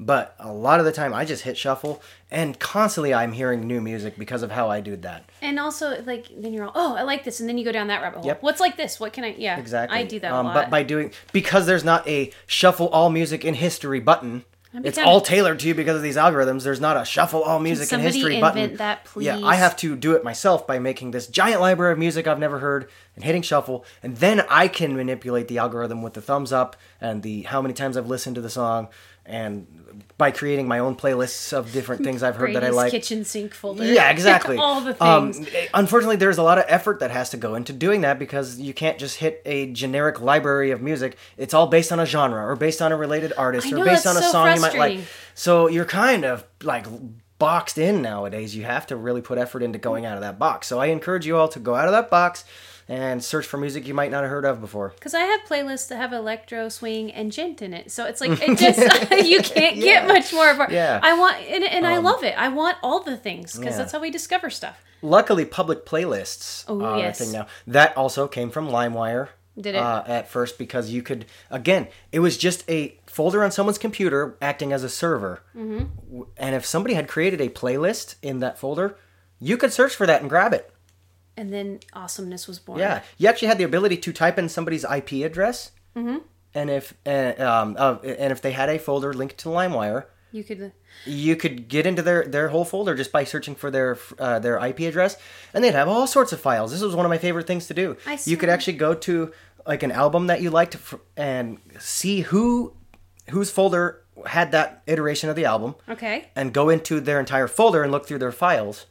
But a lot of the time, I just hit shuffle, and constantly I'm hearing new music because of how I do that. And also, like, then you're all, oh, I like this, and then you go down that rabbit hole. Yep. What's like this? What can I? Yeah, Exactly. I do that a um, lot. But by doing because there's not a shuffle all music in history button. It's all tailored to you because of these algorithms. There's not a shuffle all music in somebody history invent button. that, Yeah. I have to do it myself by making this giant library of music I've never heard and hitting shuffle, and then I can manipulate the algorithm with the thumbs up and the how many times I've listened to the song, and by creating my own playlists of different things I've heard that I like. kitchen sink folder. Yeah, exactly. All the Um, things. unfortunately, there's a lot of effort that has to go into doing that because you can't just hit a generic library of music. It's all based on a genre or based on a related artist I or based on a so song you might like. So you're kind of like boxed in nowadays. You have to really put effort into going out of that box. So I encourage you all to go out of that box and search for music you might not have heard of before. Because I have playlists that have electro, swing, and djent in it, so it's like it just you can't Yeah. get much more. Of our, Yeah. Um, I want and, and I love it. I want all the things because yeah. that's how we discover stuff. Luckily, public playlists Oh, are yes. a thing now. That also came from LimeWire. Did it? Uh, at first, because you could again, it was just a folder on someone's computer acting as a server. Mm-hmm. And if somebody had created a playlist in that folder, you could search for that and grab it. And then awesomeness was born. Yeah, you actually had the ability to type in somebody's IP address. Mm-hmm. And if uh, um, uh, and if they had a folder linked to LimeWire, you could. you could get into their their whole folder just by searching for their uh, their IP address, and they'd have all sorts of files. This was one of my favorite things to do. I see. you could actually go to like an album that you liked and see who whose folder had that iteration of the album, Okay. and go into their entire folder and look through their files.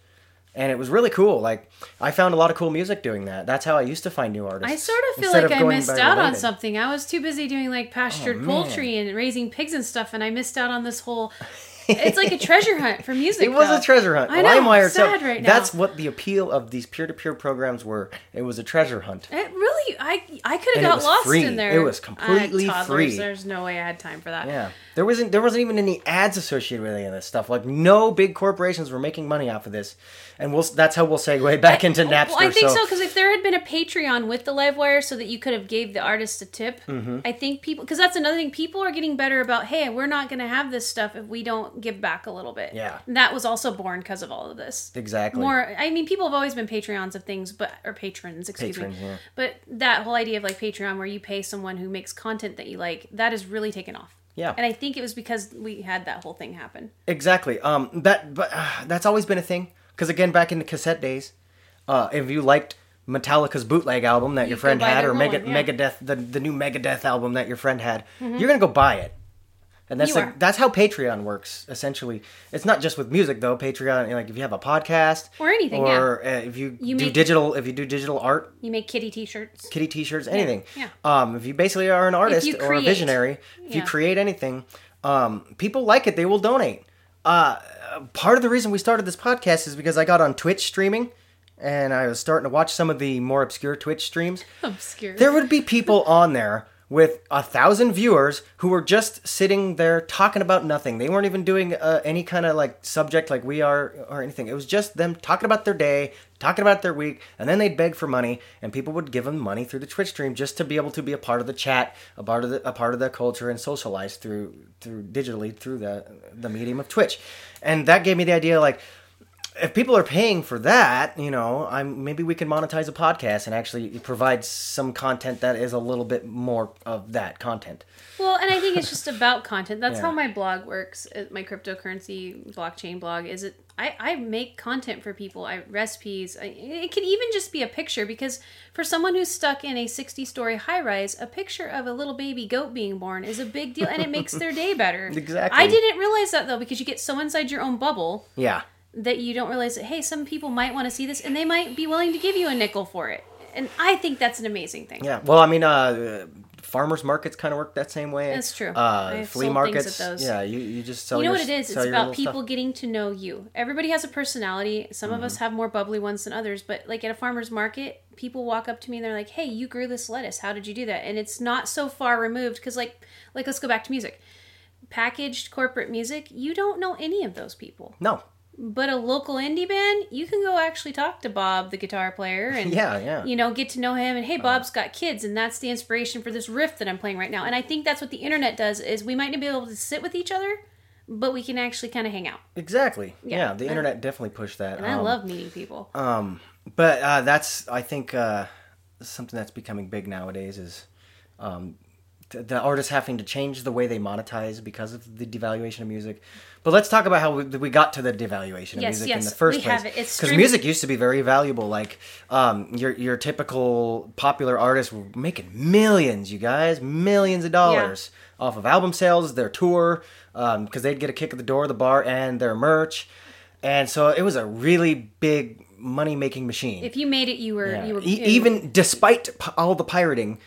And it was really cool. Like I found a lot of cool music doing that. That's how I used to find new artists. I sort of feel instead like I missed out on related. Oh, something. I was too busy doing like pastured oh, man. poultry and raising pigs and stuff, and I missed out on this whole. It's like a treasure hunt for music. It was though. a treasure hunt. I know. LimeWire sad itself- right now. That's what the appeal of these peer-to-peer programs were. It was a treasure hunt. It really, I I could have got lost free. in there. It was completely free. There's no way I had time for that. Yeah, there wasn't there wasn't even any ads associated with any of this stuff. Like no big corporations were making money off of this, and we'll that's how we'll segue back into Napster. Well, I think so because if there had been a Patreon with the LimeWire, so that you could have gave the artist a tip, Mm-hmm. I think people because that's another thing. People are getting better about. Hey, we're not going to have this stuff if we don't give back a little bit. Yeah. And that was also born because of all of this. exactly. More, I mean, people have always been Patreons of things, but or patrons, excuse Patrons, me. yeah. But that whole idea of like Patreon, where you pay someone who makes content that you like, that has really taken off. Yeah. And I think it was because we had that whole thing happen. Exactly. Um, that but uh, that's always been a thing. Because again, back in the cassette days, uh, if you liked Metallica's bootleg album that your friend had, or Mega, yeah. Mm-hmm. Megadeth, the the new Megadeth album that your friend had, you're gonna go buy it. And that's You like are. that's how Patreon works. Essentially, it's not just with music though. Patreon, like if you have a podcast Or anything, or uh, if you, You do make- digital, if you do digital art, You make kitty T-shirts. kitty t-shirts anything yeah. um if you basically are an artist you or a visionary if you create anything um people like it they will donate uh part of the reason we started this podcast is because i got on twitch streaming and i was starting to watch some of the more obscure twitch streams Obscure. there would be people on there with a thousand viewers who were just sitting there talking about nothing. They weren't even doing uh, any kind of like subject like we are or anything. It was just them talking about their day, talking about their week, and then they'd beg for money, and people would give them money through the Twitch stream just to be able to be a part of the chat, a part of the a part of the culture, and socialize through through digitally through the the medium of Twitch, and that gave me the idea like if people are paying for that, you know, I'm maybe we can monetize a podcast and actually provide some content that is a little bit more of that content. Well, and I think it's just about content. That's Yeah. how my blog works. uh, My cryptocurrency blockchain blog is it. I, I make content for people. I recipes. I, it could even just be a picture because for someone who's stuck in a sixty-story high-rise, a picture of a little baby goat being born is a big deal, and it makes their day better. Exactly. I didn't realize that though because you get so inside your own bubble Yeah. That you don't realize that hey, some people might want to see this and they might be willing to give you a nickel for it. And I think that's an amazing thing. Yeah. Well, I mean, uh, farmers markets kind of work that same way. That's true. Uh, flea markets. Yeah. You, you just sell. you know your, what it is? It's about people stuff. getting to know you. Everybody has a personality. Some of Mm-hmm. us have more bubbly ones than others, but like at a farmer's market, people walk up to me and they're like, "Hey, you grew this lettuce. How did you do that?" And it's not so far removed because, like, like let's go back to music. Packaged corporate music, you don't know any of those people. No. But a local indie band, you can go actually talk to Bob, the guitar player, and Yeah. Yeah. you know, get to know him and hey, Bob's got kids and that's the inspiration for this riff that I'm playing right now. And I think that's what the internet does is we might not be able to sit with each other, but we can actually kind of hang out. Exactly. Yeah. Yeah. the internet definitely pushed that. And I Um, love meeting people. Um, but uh, that's I think uh, something that's becoming big nowadays is um, the artists having to change the way they monetize because of the devaluation of music. But let's talk about how we, we got to the devaluation of Yes, music in the first we place. have it. Because music used to be very valuable. Like um, your your typical popular artists were making millions, you guys, millions of dollars off of album sales, their tour, because they'd get a kick at the door of the bar and their merch, and so it was a really big money making machine. If you made it, you were Yeah. you were E- even despite p- all the pirating,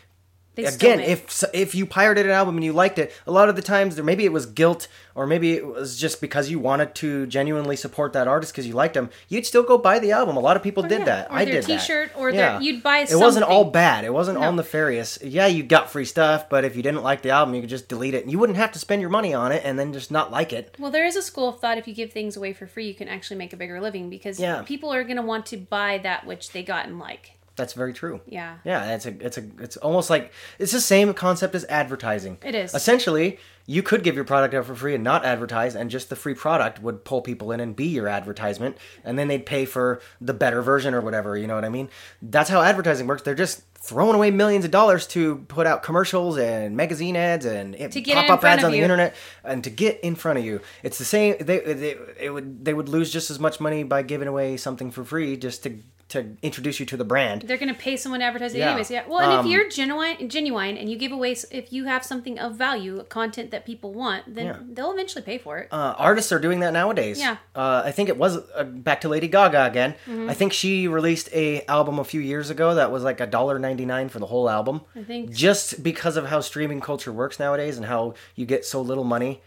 they again, if if you pirated an album and you liked it, a lot of the times there maybe it was guilt or maybe it was just because you wanted to genuinely support that artist because you liked them, you'd still go buy the album. A lot of people oh, did yeah, that. or I their did that. t-shirt, or their- you'd buy It It wasn't all bad. It wasn't all nefarious. Yeah, you got free stuff, but if you didn't like the album, you could just delete it. And you wouldn't have to spend your money on it and then just not like it. Well, there is a school of thought if you give things away for free, you can actually make a bigger living because Yeah. people are going to want to buy that which they got and like. That's very true. Yeah. Yeah, it's a it's a it's almost like it's the same concept as advertising. It is. Essentially, you could give your product out for free and not advertise, and just the free product would pull people in and be your advertisement, and then they'd pay for the better version or whatever. You know what I mean? That's how advertising works. They're just throwing away millions of dollars to put out commercials and magazine ads and To get in pop up ads on the you. internet and to get in front of you. It's the same. They, they it would they would lose just as much money by giving away something for free just to to introduce you to the brand. They're going to pay someone to advertise it Yeah. anyways. Yeah. Well, and Um, if you're genuine, genuine, and you give away, s- if you have something of value, content that people want, then Yeah. they'll eventually pay for it. uh, artists are doing that nowadays. Yeah. Uh, I think it was uh, back to Lady Gaga again. Mm-hmm. I think she released a album a few years ago that was like a dollar ninety nine for the whole album. I think Just because of how streaming culture works nowadays and how you get so little money,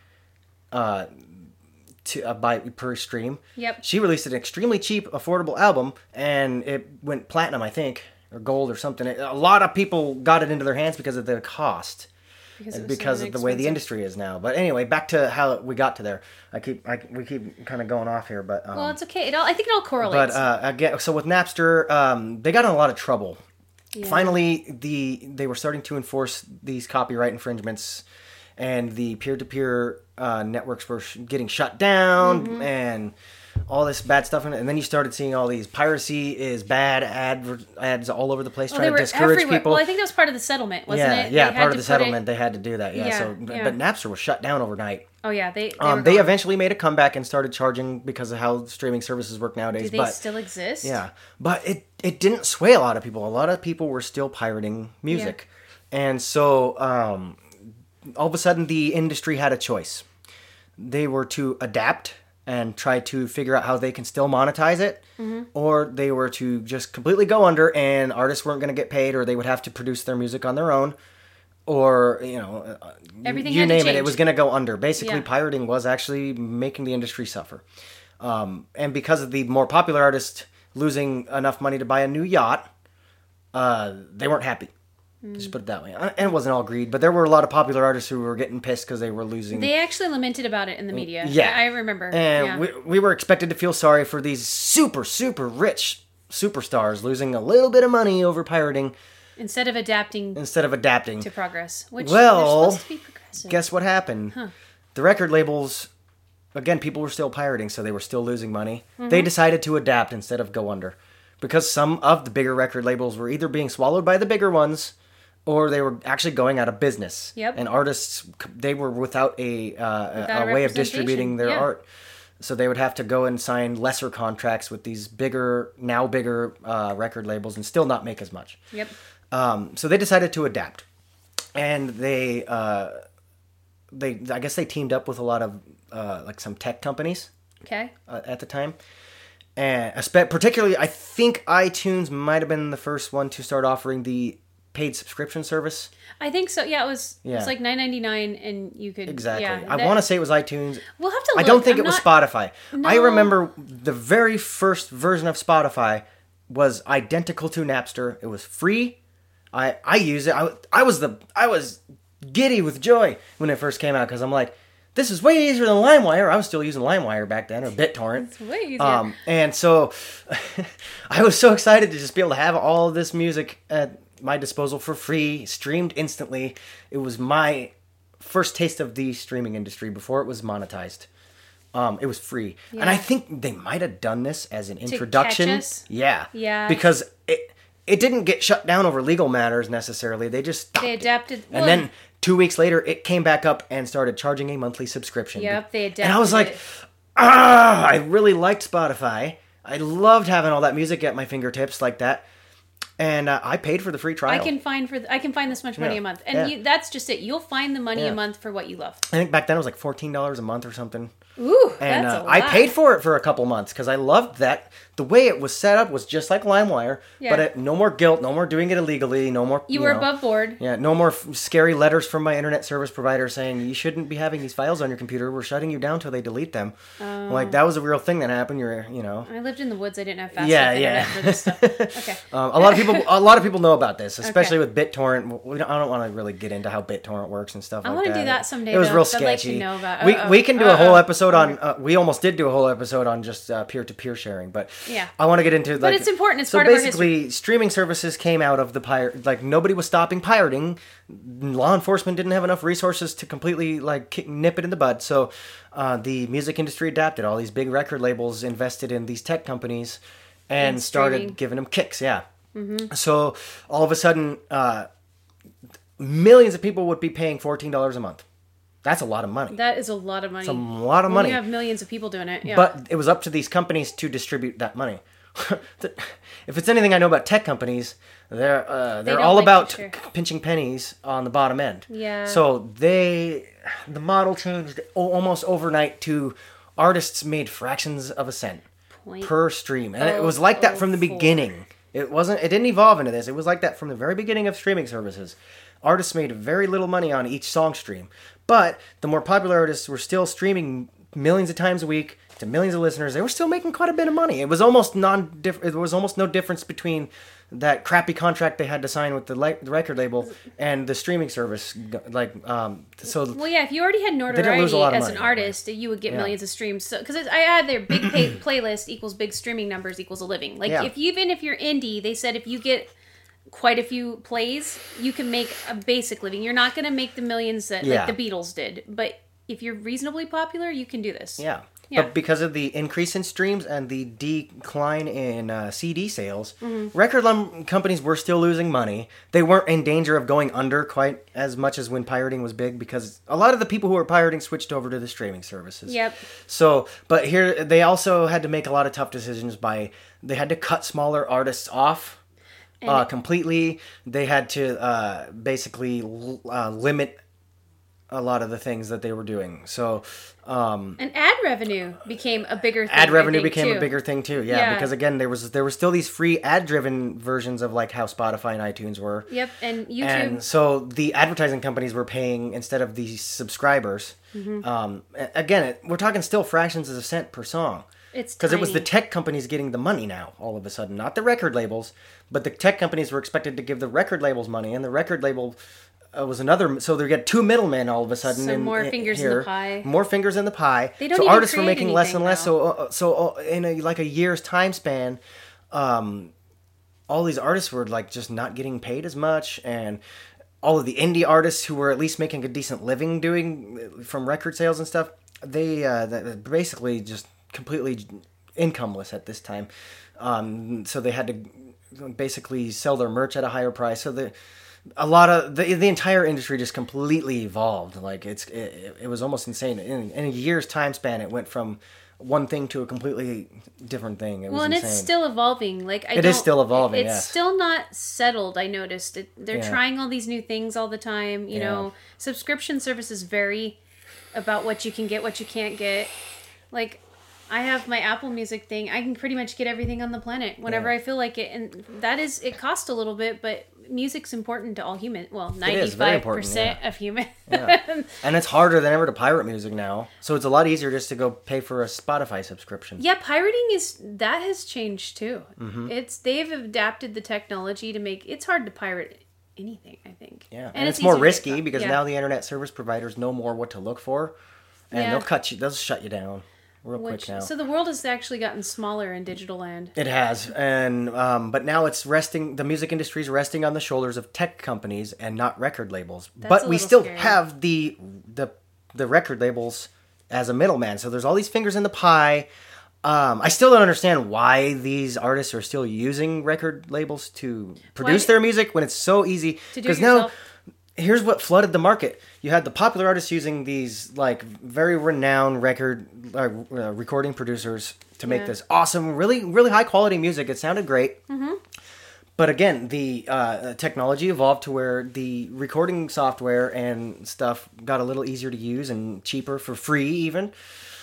uh, to uh, by per stream. Yep. She released an extremely cheap, affordable album, and it went platinum, I think, or gold or something. A lot of people got it into their hands because of the cost because, it so because of the way the industry is now. But anyway, back to how we got to there. I keep I, we keep kind of going off here, but um, Well, it's okay. It all, I think it all correlates. but uh, again, so with Napster, um, they got in a lot of trouble. Yeah. Finally, the they were starting to enforce these copyright infringements, and the peer to peer networks were sh- getting shut down, Mm-hmm. and all this bad stuff. In it. And then you started seeing all these piracy is bad ad ads all over the place, trying to discourage everywhere. people. Well, I think that was part of the settlement, wasn't yeah, it? yeah, They part of the put it- settlement. They had to do that. Yeah, Yeah, so yeah. but Napster was shut down overnight. Oh yeah, they they, Um, they eventually made a comeback and started charging because of how streaming services work nowadays. Do they but still exist? yeah, but it it didn't sway a lot of people. A lot of people were still pirating music, and so um, all of a sudden the industry had a choice. They were to adapt and try to figure out how they can still monetize it, Mm-hmm. or they were to just completely go under and artists weren't going to get paid, or they would have to produce their music on their own. Or you know, uh, Everything you name it, it was going to go under. Basically, Yeah. pirating was actually making the industry suffer. Um, and because of the more popular artist losing enough money to buy a new yacht, uh, they weren't happy. Just put it that way. And it wasn't all greed, but there were a lot of popular artists who were getting pissed because they were losing. They actually lamented about it in the media. Yeah. I remember. and yeah. we, we were expected to feel sorry for these super, super rich superstars losing a little bit of money over pirating Instead of adapting instead of adapting. to progress, which Well, they're supposed to be progressive. Guess what happened? The record labels, again, people were still pirating, so they were still losing money. Mm-hmm. They decided to adapt instead of go under. Because some of the bigger record labels were either being swallowed by the bigger ones or they were actually going out of business. Yep. And artists, they were without a, uh, Without a, way of distributing their yeah. art. So they would have to go and sign lesser contracts with these bigger, now bigger uh, record labels and still not make as much. Yep. Um, so they decided to adapt, and they uh, they I guess they teamed up with a lot of uh, like some tech companies Okay. uh, at the time, and espe- particularly I think iTunes might have been the first one to start offering the paid subscription service. I think so. Yeah, it was. Yeah. It was like nine ninety nine, and you could Exactly. Yeah, I that- want to say it was iTunes. We'll have to. I don't think I'm it was not- Spotify. I remember the very first version of Spotify was identical to Napster. It was free. I I use it. I, I was the I was giddy with joy when it first came out because I'm like, this is way easier than LimeWire. I was still using LimeWire back then or BitTorrent. It's way easier. Um, and so I was so excited to just be able to have all this music at my disposal for free, streamed instantly. It was my first taste of the streaming industry before it was monetized. Um, it was free, and I think they might have done this as an introduction. Yeah, Yeah. because it it didn't get shut down over legal matters necessarily. They just stopped they it. adapted. and well, then Two weeks later, it came back up and started charging a monthly subscription. Yep, they adapted. And I was like, ah, I really liked Spotify. I loved having all that music at my fingertips like that, and uh, I paid for the free trial. I can find for I can find this much money Yeah. a month, and Yeah. you, that's just it. You'll find the money Yeah. a month for what you love. I think back then it was like fourteen dollars a month or something. Ooh, and uh, I paid for it for a couple months because I loved that. The way it was set up was just like LimeWire, Yeah. but it, no more guilt, no more doing it illegally, no more. You, were know, above board. Yeah, no more f- scary letters from my internet service provider saying you shouldn't be having these files on your computer. We're shutting you down till they delete them. Oh. Like that was a real thing that happened. You're, you know. I lived in the woods. I didn't have fast Yeah, yeah. for this stuff. Okay. Um, a lot of people, a lot of people know about this, especially Okay. with BitTorrent. We don't, I don't want to really get into how BitTorrent works and stuff. I like wanna that. do that someday, It was though, real I'd like to sketchy. know about- we uh-oh. we can do a whole Uh-oh. Episode on. Uh, we almost did do a whole episode on just uh, peer-to-peer sharing, but Yeah. I want to get into. Like, but it's important. It's so part of our basically, streaming services came out of the pirate. Like nobody was stopping pirating. Law enforcement didn't have enough resources to completely like kick, nip it in the bud. So uh, the music industry adapted. All these big record labels invested in these tech companies and And started giving them kicks. Yeah. So all of a sudden, uh, millions of people would be paying fourteen dollars a month. That's a lot of money. That is a lot of money. It's a lot of money. We have millions of people doing it. Yeah. But it was up to these companies to distribute that money. if it's anything I know about tech companies, they're uh, they're don't all like about share. pinching pennies on the bottom end. Yeah. So they the model changed almost overnight to artists made fractions of a cent Point per stream, and it was like that from the oh beginning. It wasn't. It didn't evolve into this. It was like that from the very beginning of streaming services. Artists made very little money on each song stream, but the more popular artists were still streaming millions of times a week to millions of listeners. They were still making quite a bit of money. It was almost non. It was almost no difference between that crappy contract they had to sign with the, li- the record label and the streaming service. Like, um, so Well, yeah, if you already had didn't lose a notoriety as money an artist, you would get Yeah. millions of streams. So, because I had their big pay- playlist equals big streaming numbers equals a living. Like, Yeah. if even if you're indie, they said if you get quite a few plays, you can make a basic living. You're not going to make the millions that Yeah. like the Beatles did, but if you're reasonably popular, you can do this. Yeah. Yeah. But because of the increase in streams and the decline in uh, CD sales, Mm-hmm. record lum- companies were still losing money. They weren't in danger of going under quite as much as when pirating was big because a lot of the people who were pirating switched over to the streaming services. Yep. So, but here they also had to make a lot of tough decisions by they had to cut smaller artists off uh, completely. They had to uh, basically l- uh, limit a lot of the things that they were doing. So, um, And ad revenue became a bigger thing. ad revenue became too. a bigger thing too. Yeah, Yeah. because again, there was there were still these free ad driven versions of like how Spotify and iTunes were. Yep, and YouTube. And so the advertising companies were paying instead of the subscribers. Mm-hmm. Um, again, we're talking still fractions of a cent per song. It's because it was the tech companies getting the money now all of a sudden, not the record labels, but the tech companies were expected to give the record labels money, and the record label uh, was another. So they get two middlemen all of a sudden. So in, more in- fingers in the pie. More fingers in the pie. They don't so artists were making less and less. So uh, so uh, in a like a year's time span, um, all these artists were like just not getting paid as much and all of the indie artists who were at least making a decent living doing uh, from record sales and stuff they uh they basically just completely incomeless at this time um so they had to basically sell their merch at a higher price so the a lot of the, the entire industry just completely evolved like it's it, it was almost insane in, in a year's time span it went from one thing to a completely different thing it was Well, and insane. it's still evolving. Like I It is still evolving, It's yes. still not settled. I noticed it, they're Yeah. trying all these new things all the time. You Yeah. know, subscription services vary about what you can get, what you can't get. Like I have my Apple Music thing. I can pretty much get everything on the planet whenever Yeah. I feel like it, and that is it costs a little bit, but music's important to all human. Well, ninety five percent of human. Yeah. and it's harder than ever to pirate music now. So it's a lot easier just to go pay for a Spotify subscription. Yeah, pirating is that has changed too. Mm-hmm. It's they've adapted the technology to make it's hard to pirate anything. I think. Yeah, and, it's, more risky because Yeah. now the internet service providers know more what to look for, and Yeah. they'll cut you. They'll shut you down real Which, quick now. so the world has actually gotten smaller in digital land. It has, and um, but now it's resting. The music industry is resting on the shoulders of tech companies and not record labels. That's but we still scary. have the the the record labels as a middleman. So there's all these fingers in the pie. Um, I still don't understand why these artists are still using record labels to produce Why- their music when it's so easy. To do it Because now. Here's what flooded the market. You had the popular artists using these like very renowned record uh, uh, recording producers to make Yeah. this awesome, really really high quality music. It sounded great. Mm-hmm. But again, the uh, technology evolved to where the recording software and stuff got a little easier to use and cheaper for free even.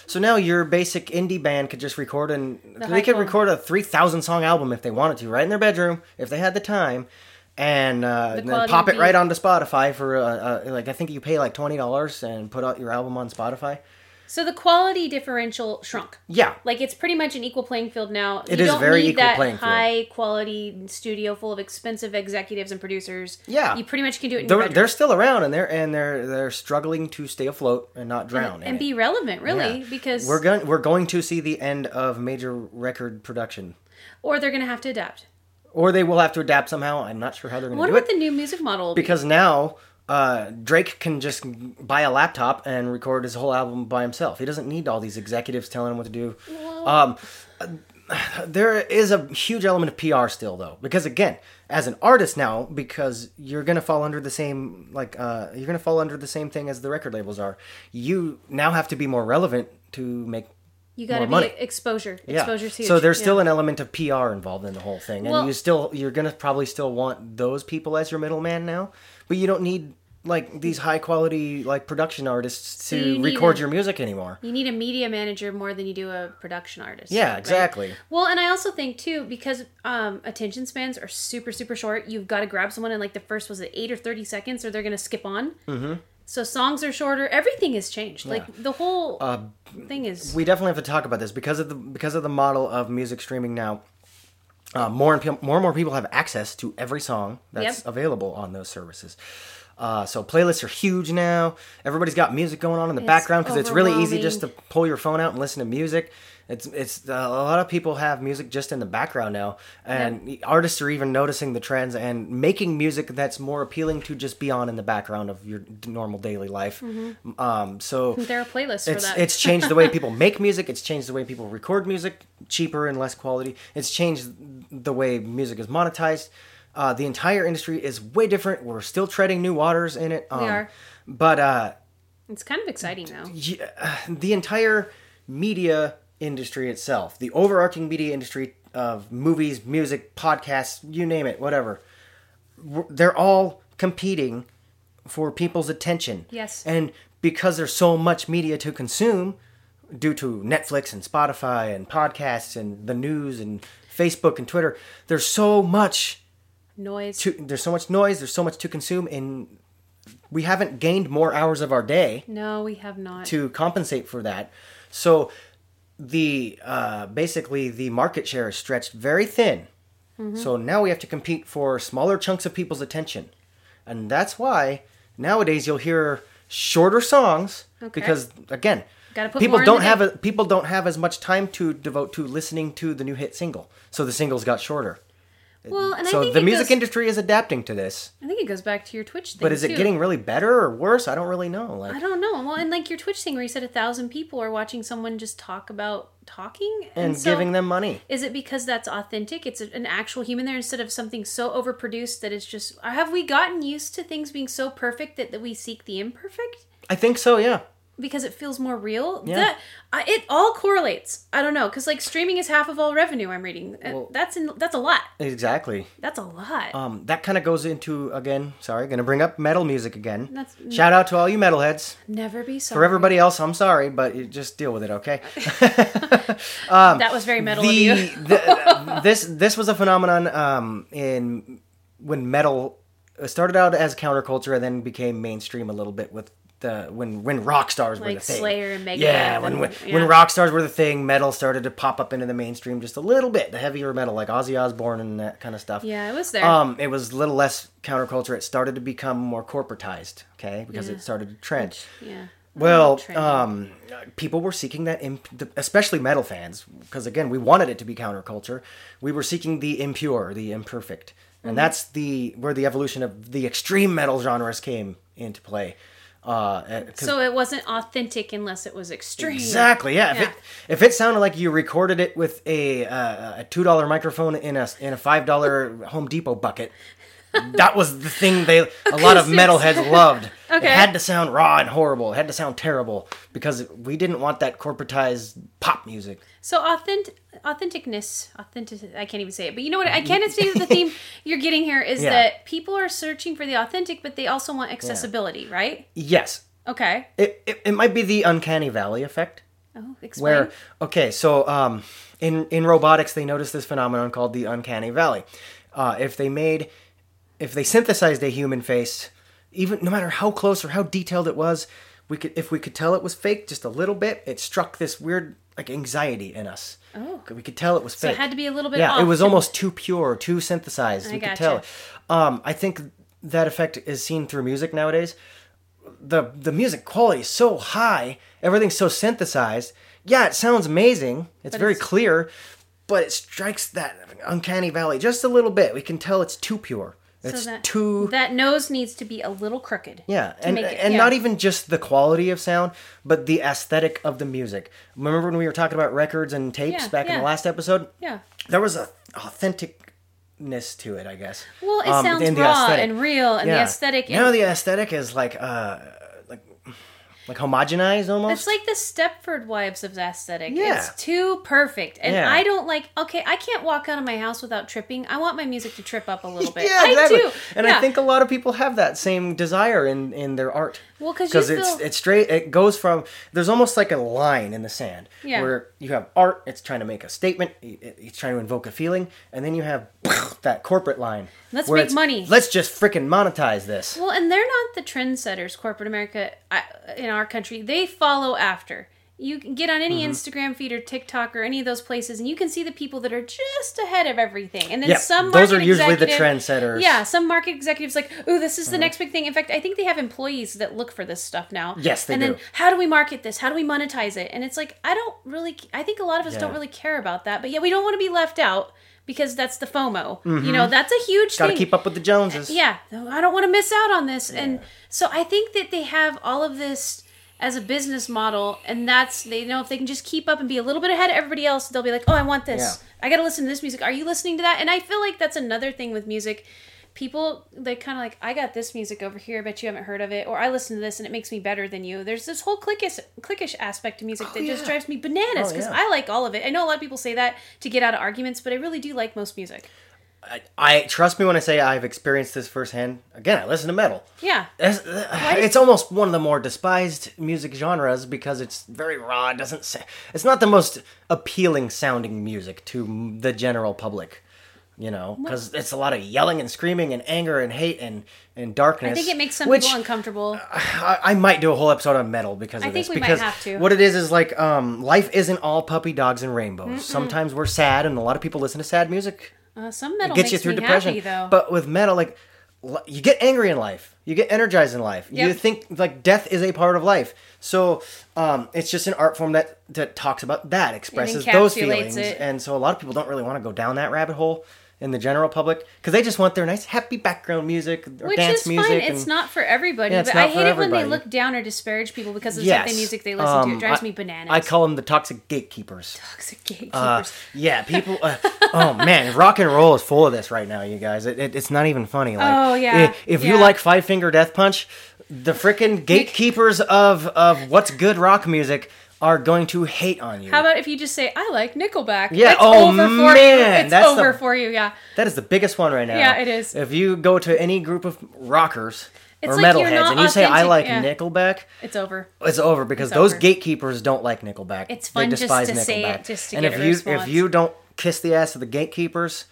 So now your basic indie band could just record and The they could record a three thousand song album if they wanted to, right in their bedroom if they had the time, and, uh, and then pop it right onto Spotify for uh, uh, like I think you pay like twenty dollars and put out your album on Spotify. So the quality differential shrunk. Yeah, Like it's pretty much an equal playing field now. It you is don't very need equal that playing field. high quality studio full of expensive executives and producers. Yeah. You pretty much can do it they're, they're still around and they're and they're they're struggling to stay afloat and not drown in and be relevant, really, Yeah. because we're going we're going to see the end of major record production, or they're going to have to adapt. Or they will have to adapt somehow. I'm not sure how they're going to do it. What about the new music model? will be? because now uh, Drake can just buy a laptop and record his whole album by himself. He doesn't need all these executives telling him what to do. Um, there is a huge element of PR still though, because again, as an artist now, because you're gonna fall under the same like uh, you're gonna fall under the same thing as the record labels are. You now have to be more relevant to make you got to be money. exposure. yeah. Exposure's huge. So there's Yeah. still an element of PR involved in the whole thing, and Well- you still you're gonna probably still want those people as your middleman now, but you don't need like these high quality like production artists So to you record a- your music anymore. You need a media manager more than you do a production artist. Yeah, right? exactly. Well, and I also think too because um, attention spans are super super short. You've got to grab someone in like the first was it eight or thirty seconds, or they're gonna skip on. Mm-hmm. So songs are shorter. Everything has changed. Like the whole thing is. Uh, We definitely have to talk about this because of the because of the model of music streaming now. Uh, more and pe- more and more people have access to every song that's Yep. available on those services. Uh, so playlists are huge now. Everybody's got music going on in the It's background because it's really easy just to pull your phone out and listen to music. It's it's uh, a lot of people have music just in the background now, and artists are even noticing the trends and making music that's more appealing to just be on in the background of your normal daily life. Um, so there are playlists for it's that. it's changed the way people make music. It's changed the way people record music, cheaper and less quality. It's changed the way music is monetized. Uh, the entire industry is way different. We're still treading new waters in it. Um, are. But uh, it's kind of exciting though. yeah, the entire media industry itself, the overarching media industry of movies, music, podcasts, you name it, whatever, they're all competing for people's attention. Yes. And because there's so much media to consume due to Netflix and Spotify and podcasts and the news and Facebook and Twitter, there's so much Noise. to there's so much noise, there's so much to consume and we haven't gained more hours of our day no, we have not. to compensate for that. So the uh, basically the market share is stretched very thin. Mm-hmm. So now we have to compete for smaller chunks of people's attention, and that's why nowadays you'll hear shorter songs Okay. because again. People don't have a, people don't have as much time to devote to listening to the new hit single, so the singles got shorter. Well, and I think so the music goes, industry is adapting to this, I think it goes back to your Twitch thing. but is it too. getting really better or worse? I don't really know. Like, I don't know. Well, and like your Twitch thing where you said a thousand people are watching someone just talk about talking and so giving them money. Is it because that's authentic? It's an actual human there instead of something so overproduced that it's just. Have we gotten used to things being so perfect that, that we seek the imperfect? I think so. Yeah. Because it feels more real. Yeah. That I, it all correlates. I don't know because like streaming is half of all revenue. I'm reading. Uh, Well- that's in, that's a lot. Exactly. That's a lot. Um, that kind of goes into again. Sorry, gonna bring up metal music again. That's- Shout out to all you metalheads. Never be sorry. For everybody else, I'm sorry, but you just deal with it, okay? that was very metal of you. the this this was a phenomenon um, in when metal started out as counterculture and then became mainstream a little bit with the when when rock stars were the thing. Slayer and Megadeth Yeah, when when, yeah. when rock stars were the thing, metal started to pop up into the mainstream just a little bit. The heavier metal, like Ozzy Osbourne and that kind of stuff. yeah, it was there. Um, it was a little less counterculture. It started to become more corporatized, okay, because Yeah. it started to trend. yeah. Well, um, people were seeking that, imp- especially metal fans, because again, we wanted it to be counterculture. We were seeking the impure, the imperfect, and Mm-hmm. that's the where the evolution of the extreme metal genres came into play. Uh, 'cause- So it wasn't authentic unless it was extreme. Exactly. Yeah. If it if it sounded like you recorded it with a uh, a two dollar microphone in a in a five dollar Home Depot bucket, that was the thing they a lot of metalheads loved. Okay. It had to sound raw and horrible. It had to sound terrible because we didn't want that corporatized pop music. So authentic, authenticness, authentic. I can't even say it, but you know what? I can't say that the theme you're getting here is Yeah. that people are searching for the authentic, but they also want accessibility, right? Yes, Okay. it, it, it might be the uncanny valley effect. Oh, explain. where okay so um in in robotics they noticed this phenomenon called the uncanny valley uh if they made if they synthesized a human face even no matter how close or how detailed it was we could if we could tell it was fake just a little bit it struck this weird like anxiety in us Oh. we could tell it was fake. so it had to be a little bit. yeah off it was almost too pure too synthesized I we could tell um i think that effect is seen through music nowadays the the music quality is so high, everything's so synthesized. Yeah, it sounds amazing. It's But very it's- clear, but it strikes that uncanny valley just a little bit. We can tell it's too pure. It's that, too That nose needs to be a little crooked. yeah, and it- and yeah. not even just the quality of sound, but the aesthetic of the music. Remember when we were talking about records and tapes Yeah, back in the last episode? Yeah. There was a authenticness to it, I guess. Well, it Um, sounds raw aesthetic. and real, and the Yeah. aesthetic. Now and- the aesthetic is like uh like homogenized almost. It's like the Stepford Wives of aesthetic. Yeah. It's too perfect. And Yeah. I don't like, okay, I can't walk out of my house without tripping. I want my music to trip up a little bit. yeah, exactly. I do. And yeah. I think a lot of people have that same desire in in their art. Well, because it's feel- it's straight. It goes from there's almost like a line in the sand Yeah. where you have art. It's trying to make a statement. It's trying to invoke a feeling, and then you have that corporate line. Let's make money. Let's just freaking monetize this. Well, and they're not the trendsetters, corporate America I- in our country. They follow after. You can get on any Mm-hmm. Instagram feed or TikTok or any of those places, and you can see the people that are just ahead of everything. And then Yeah, some those are usually the trendsetters. Yeah, some market executives like, "Ooh, this is the Uh-huh. next big thing." In fact, I think they have employees that look for this stuff now. Yes, they and then how do we market this? How do we monetize it? And it's like I don't really. I think a lot of us don't really care about that, but yeah, we don't want to be left out because that's the FOMO. You know, that's a huge Got to thing. Mm-hmm. keep up with the Joneses. Yeah, I don't want to miss out on this. And so I think that they have all of this as a business model, and that's they know if they can just keep up and be a little bit ahead of everybody else, they'll be like, oh, I want this. Yeah. I got to listen to this music. Are you listening to that? And I feel like that's another thing with music. People they kind of like I got this music over here. I bet you haven't heard of it, or I listen to this and it makes me better than you. There's this whole cliquish cliquish aspect to music oh, that just drives me bananas Oh, because yeah. I like all of it. I know a lot of people say that to get out of arguments, but I really do like most music. I, I trust me when I say I've experienced this firsthand. Again, I listen to metal. Yeah, It's, it's almost one of the more despised music genres because it's very raw. It doesn't say, it's not the most appealing sounding music to the general public, you know, because it's a lot of yelling and screaming and anger and hate and, and darkness. I think it makes some which people uncomfortable. I, I might do a whole episode on metal because of I think this. we might because have to. what it is is like um, life isn't all puppy dogs and rainbows. Sometimes we're sad, and a lot of people listen to sad music Uh, some metal gets makes you through me depression. happy though. But with metal, like you get angry in life, you get energized in life. You think like death is a part of life. So um, it's just an art form that that talks about that, expresses those feelings, it. and so a lot of people don't really want to go down that rabbit hole in the general public because they just want their nice happy background music or Which dance is music. fine. and, It's not for everybody. Yeah, but I hate it when they look down or disparage people because of the yes. music they listen to. Um, It drives I- me bananas. I call them the toxic gatekeepers. toxic gatekeepers. Uh, yeah, people. Uh, oh man, rock and roll is full of this right now, you guys. It, it, it's not even funny. Like, Oh, yeah, i- If, you like Five Finger Death Punch, the freaking gatekeepers of of what's good rock music are going to hate on you. How about if you just say, "I like Nickelback"? Yeah, It's oh, over for man, you. It's that's over the- for you. Yeah. that is the biggest one right now. Yeah, it is. If you go to any group of rockers It's or like metalheads and you say I like yeah. Nickelback, It's over. it's over because It's those over. gatekeepers don't like Nickelback. It's fun they just to Nickelback. say it, just to and get if a you response. if you don't kiss the ass of the gatekeepers,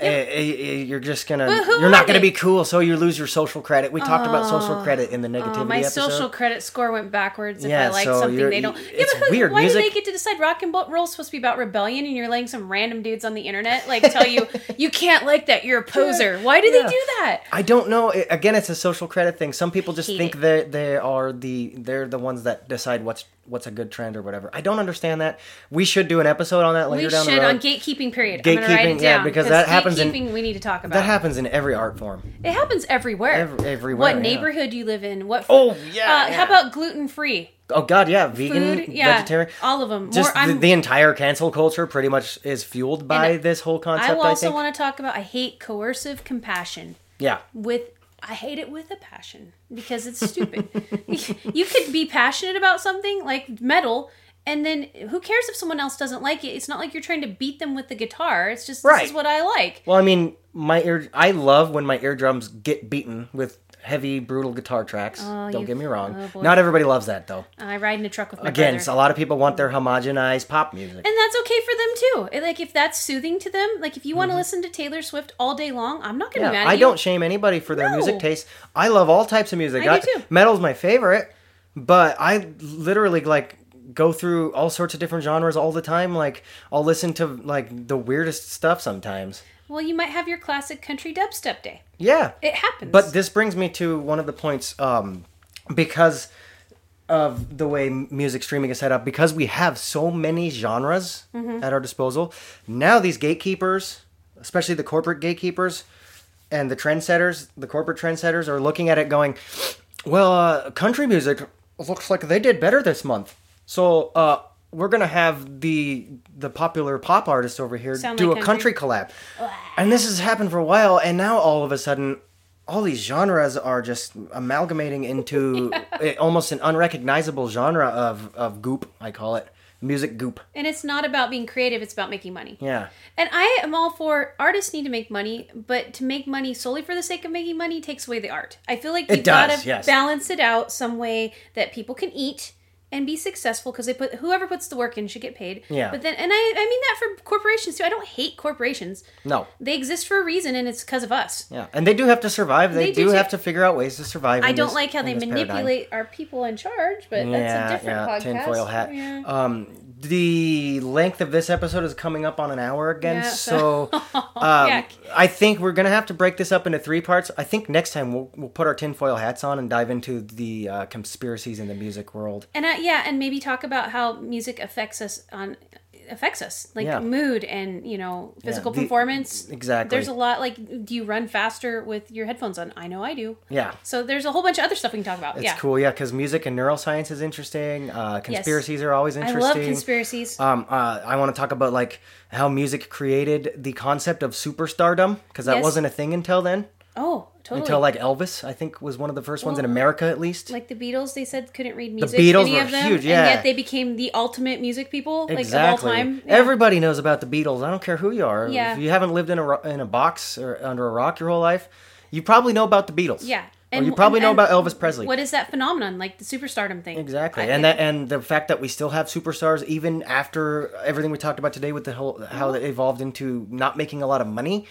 eh, eh, eh, you're just gonna you're not gonna be cool. So you lose your social credit. We talked about social credit in the negativity Oh, my episode. social credit score went backwards if Yeah, I like so something they don't. it's but who- weird. Why Music- do they get to decide? Rock and roll is supposed to be about rebellion, and you're letting some random dudes on the internet like tell you you can't like that. You're a poser. Why do Yeah. they do that? I don't know. Again, it's a social credit thing. Some people just Hate think it. they they are the they're the ones that decide what's what's a good trend or whatever. I don't understand that. We should do an episode on that later We down should the road. on gatekeeping. Period. Gatekeeping, yeah, because that happens in- we need to talk about. that happens in every art form. It happens everywhere. Ev- everywhere, What yeah. neighborhood you live in? What? Oh, yeah, Uh, yeah. How about gluten free Oh God, yeah, vegan, food? Yeah, vegetarian. all of them. Just More, the, the entire cancel culture pretty much is fueled by this whole concept. I I, also want to talk about. I hate coercive compassion. Yeah. with I hate it with a passion because it's stupid. you could be passionate about something like metal and then who cares if someone else doesn't like it? It's not like you're trying to beat them with the guitar. It's just this is what I like. Well, I mean, my ear. I love when my eardrums get beaten with heavy, brutal guitar tracks. Oh, Don't you- get me wrong. oh. Not everybody loves that though. I ride in a truck with my Again, brother. a lot of people want their homogenized pop music. and that's okay for them too. Like if that's soothing to them, like if you want to listen to Taylor Swift all day long, I'm not gonna Mm-hmm. Yeah, mad at I you. don't shame anybody for their No. music taste. I love all types of music. I do too. Metal's my favorite, but I literally like go through all sorts of different genres all the time. Like I'll listen to like the weirdest stuff sometimes. Well, you might have your classic country dubstep day. Yeah, It happens. But this brings me to one of the points um, because of the way music streaming is set up, because we have so many genres Mm-hmm. at our disposal. Now, these gatekeepers, especially the corporate gatekeepers and the trendsetters, the corporate trendsetters, are looking at it going, well, uh, country music looks like they did better this month. So, uh, we're gonna have the the popular pop artist over here Sound do like a country? collab, and this has happened for a while. And now all of a sudden, all these genres are just amalgamating into a- almost an unrecognizable genre of of goop. I call it music goop. and it's not about being creative; it's about making money. Yeah, And I am all for artists need to make money, but to make money solely for the sake of making money takes away the art. I feel like It you've got does, to yes. balance it out some way that people can eat and be successful because they put whoever puts the work in should get paid. Yeah. But then, and I, I mean that for corporations too. I don't hate corporations. no, They exist for a reason, and it's because of us. yeah, and they do have to survive. They, They do do, have to figure out ways to survive. I don't this- like how they this paradigm. manipulate our people in charge, but that's a different podcast. tinfoil hat. Yeah. Um, the length of this episode is coming up on an hour again, Yeah, so so- um, I think we're gonna have to break this up into three parts. I think next time we'll we'll put our tinfoil hats on and dive into the uh, conspiracies in the music world. And uh, yeah, and maybe talk about how music affects us on affects us like Yeah. mood and you know physical the- performance exactly. there's a lot like do you run faster with your headphones on i know i do Yeah. so there's a whole bunch of other stuff we can talk about It's yeah cool, yeah, because music and neuroscience is interesting. Uh, conspiracies are always interesting. i love conspiracies Um, uh, I want to talk about like how music created the concept of superstardom because that Yes. wasn't a thing until then. Oh totally Until like Elvis, I think was one of the first ones in America at least. like the beatles they said couldn't read music The Beatles any were of them huge, and yet they became the ultimate music people like of all time Yeah. Everybody knows about the Beatles. I don't care who you are. Yeah. If you haven't lived in a in a box or under a rock your whole life, you probably know about the Beatles. yeah And you probably and- know about Elvis Presley. what is that phenomenon like the superstardom thing Exactly, I- and that and the fact that we still have superstars even after everything we talked about today with the whole how it evolved into not making a lot of money.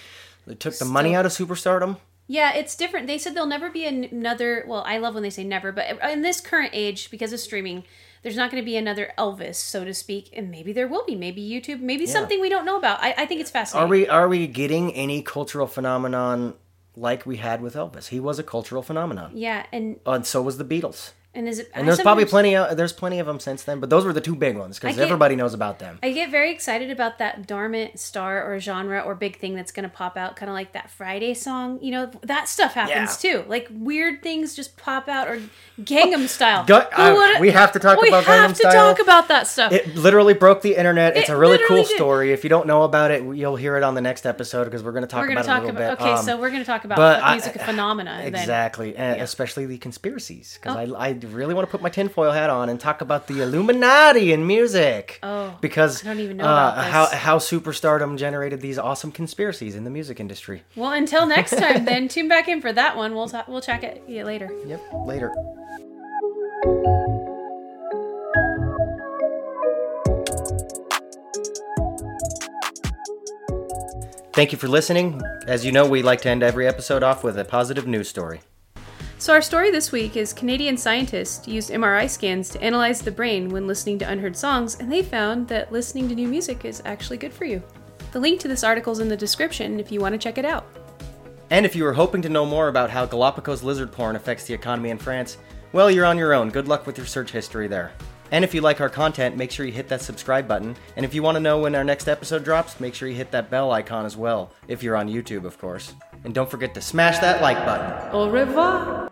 It took the money out of superstardom. Yeah, it's different. They said there'll never be another. Well, I love when they say never, but in this current age, because of streaming, there's not going to be another Elvis, so to speak. And maybe there will be. Maybe YouTube. Maybe something we don't know about. I, I think it's fascinating. Are we are we getting any cultural phenomenon like we had with Elvis? He was a cultural phenomenon, Yeah, and and so was the Beatles. And is it? And I there's probably plenty of there's plenty of them since then, but those were the two big ones because everybody knows about them. I get very excited about that dormant star or genre or big thing that's going to pop out, kind of like that Friday song. You know, that stuff happens Yeah. too. Like weird things just pop out, or Gangnam Style. Go- Who uh, would- we have to talk we about have Gangnam to Style. talk about that stuff. It literally broke the internet. It's It a really cool did. story. If you don't know about it, you'll hear it on the next episode because we're going to talk we're about to it a little about. bit. Okay, Um, so we're going to talk about but I- music phenomena. then. Exactly, and especially the conspiracies, because Oh. I, I really want to put my tinfoil hat on and talk about the Illuminati in music. Oh, because I don't even know uh, how how superstardom generated these awesome conspiracies in the music industry. Well, until next time, then tune back in for that one. We'll talk, we'll check it yeah, later. Yep, later. Thank you for listening. As you know, we like to end every episode off with a positive news story. So our story this week is Canadian scientists used MRI scans to analyze the brain when listening to unheard songs, and they found that listening to new music is actually good for you. The link to this article is in the description if you want to check it out. And if you were hoping to know more about how Galapagos lizard porn affects the economy in France, well, you're on your own. Good luck with your search history there. And if you like our content, make sure you hit that subscribe button. And if you want to know when our next episode drops, make sure you hit that bell icon as well, if you're on YouTube, of course. And don't forget to smash that like button. Au revoir!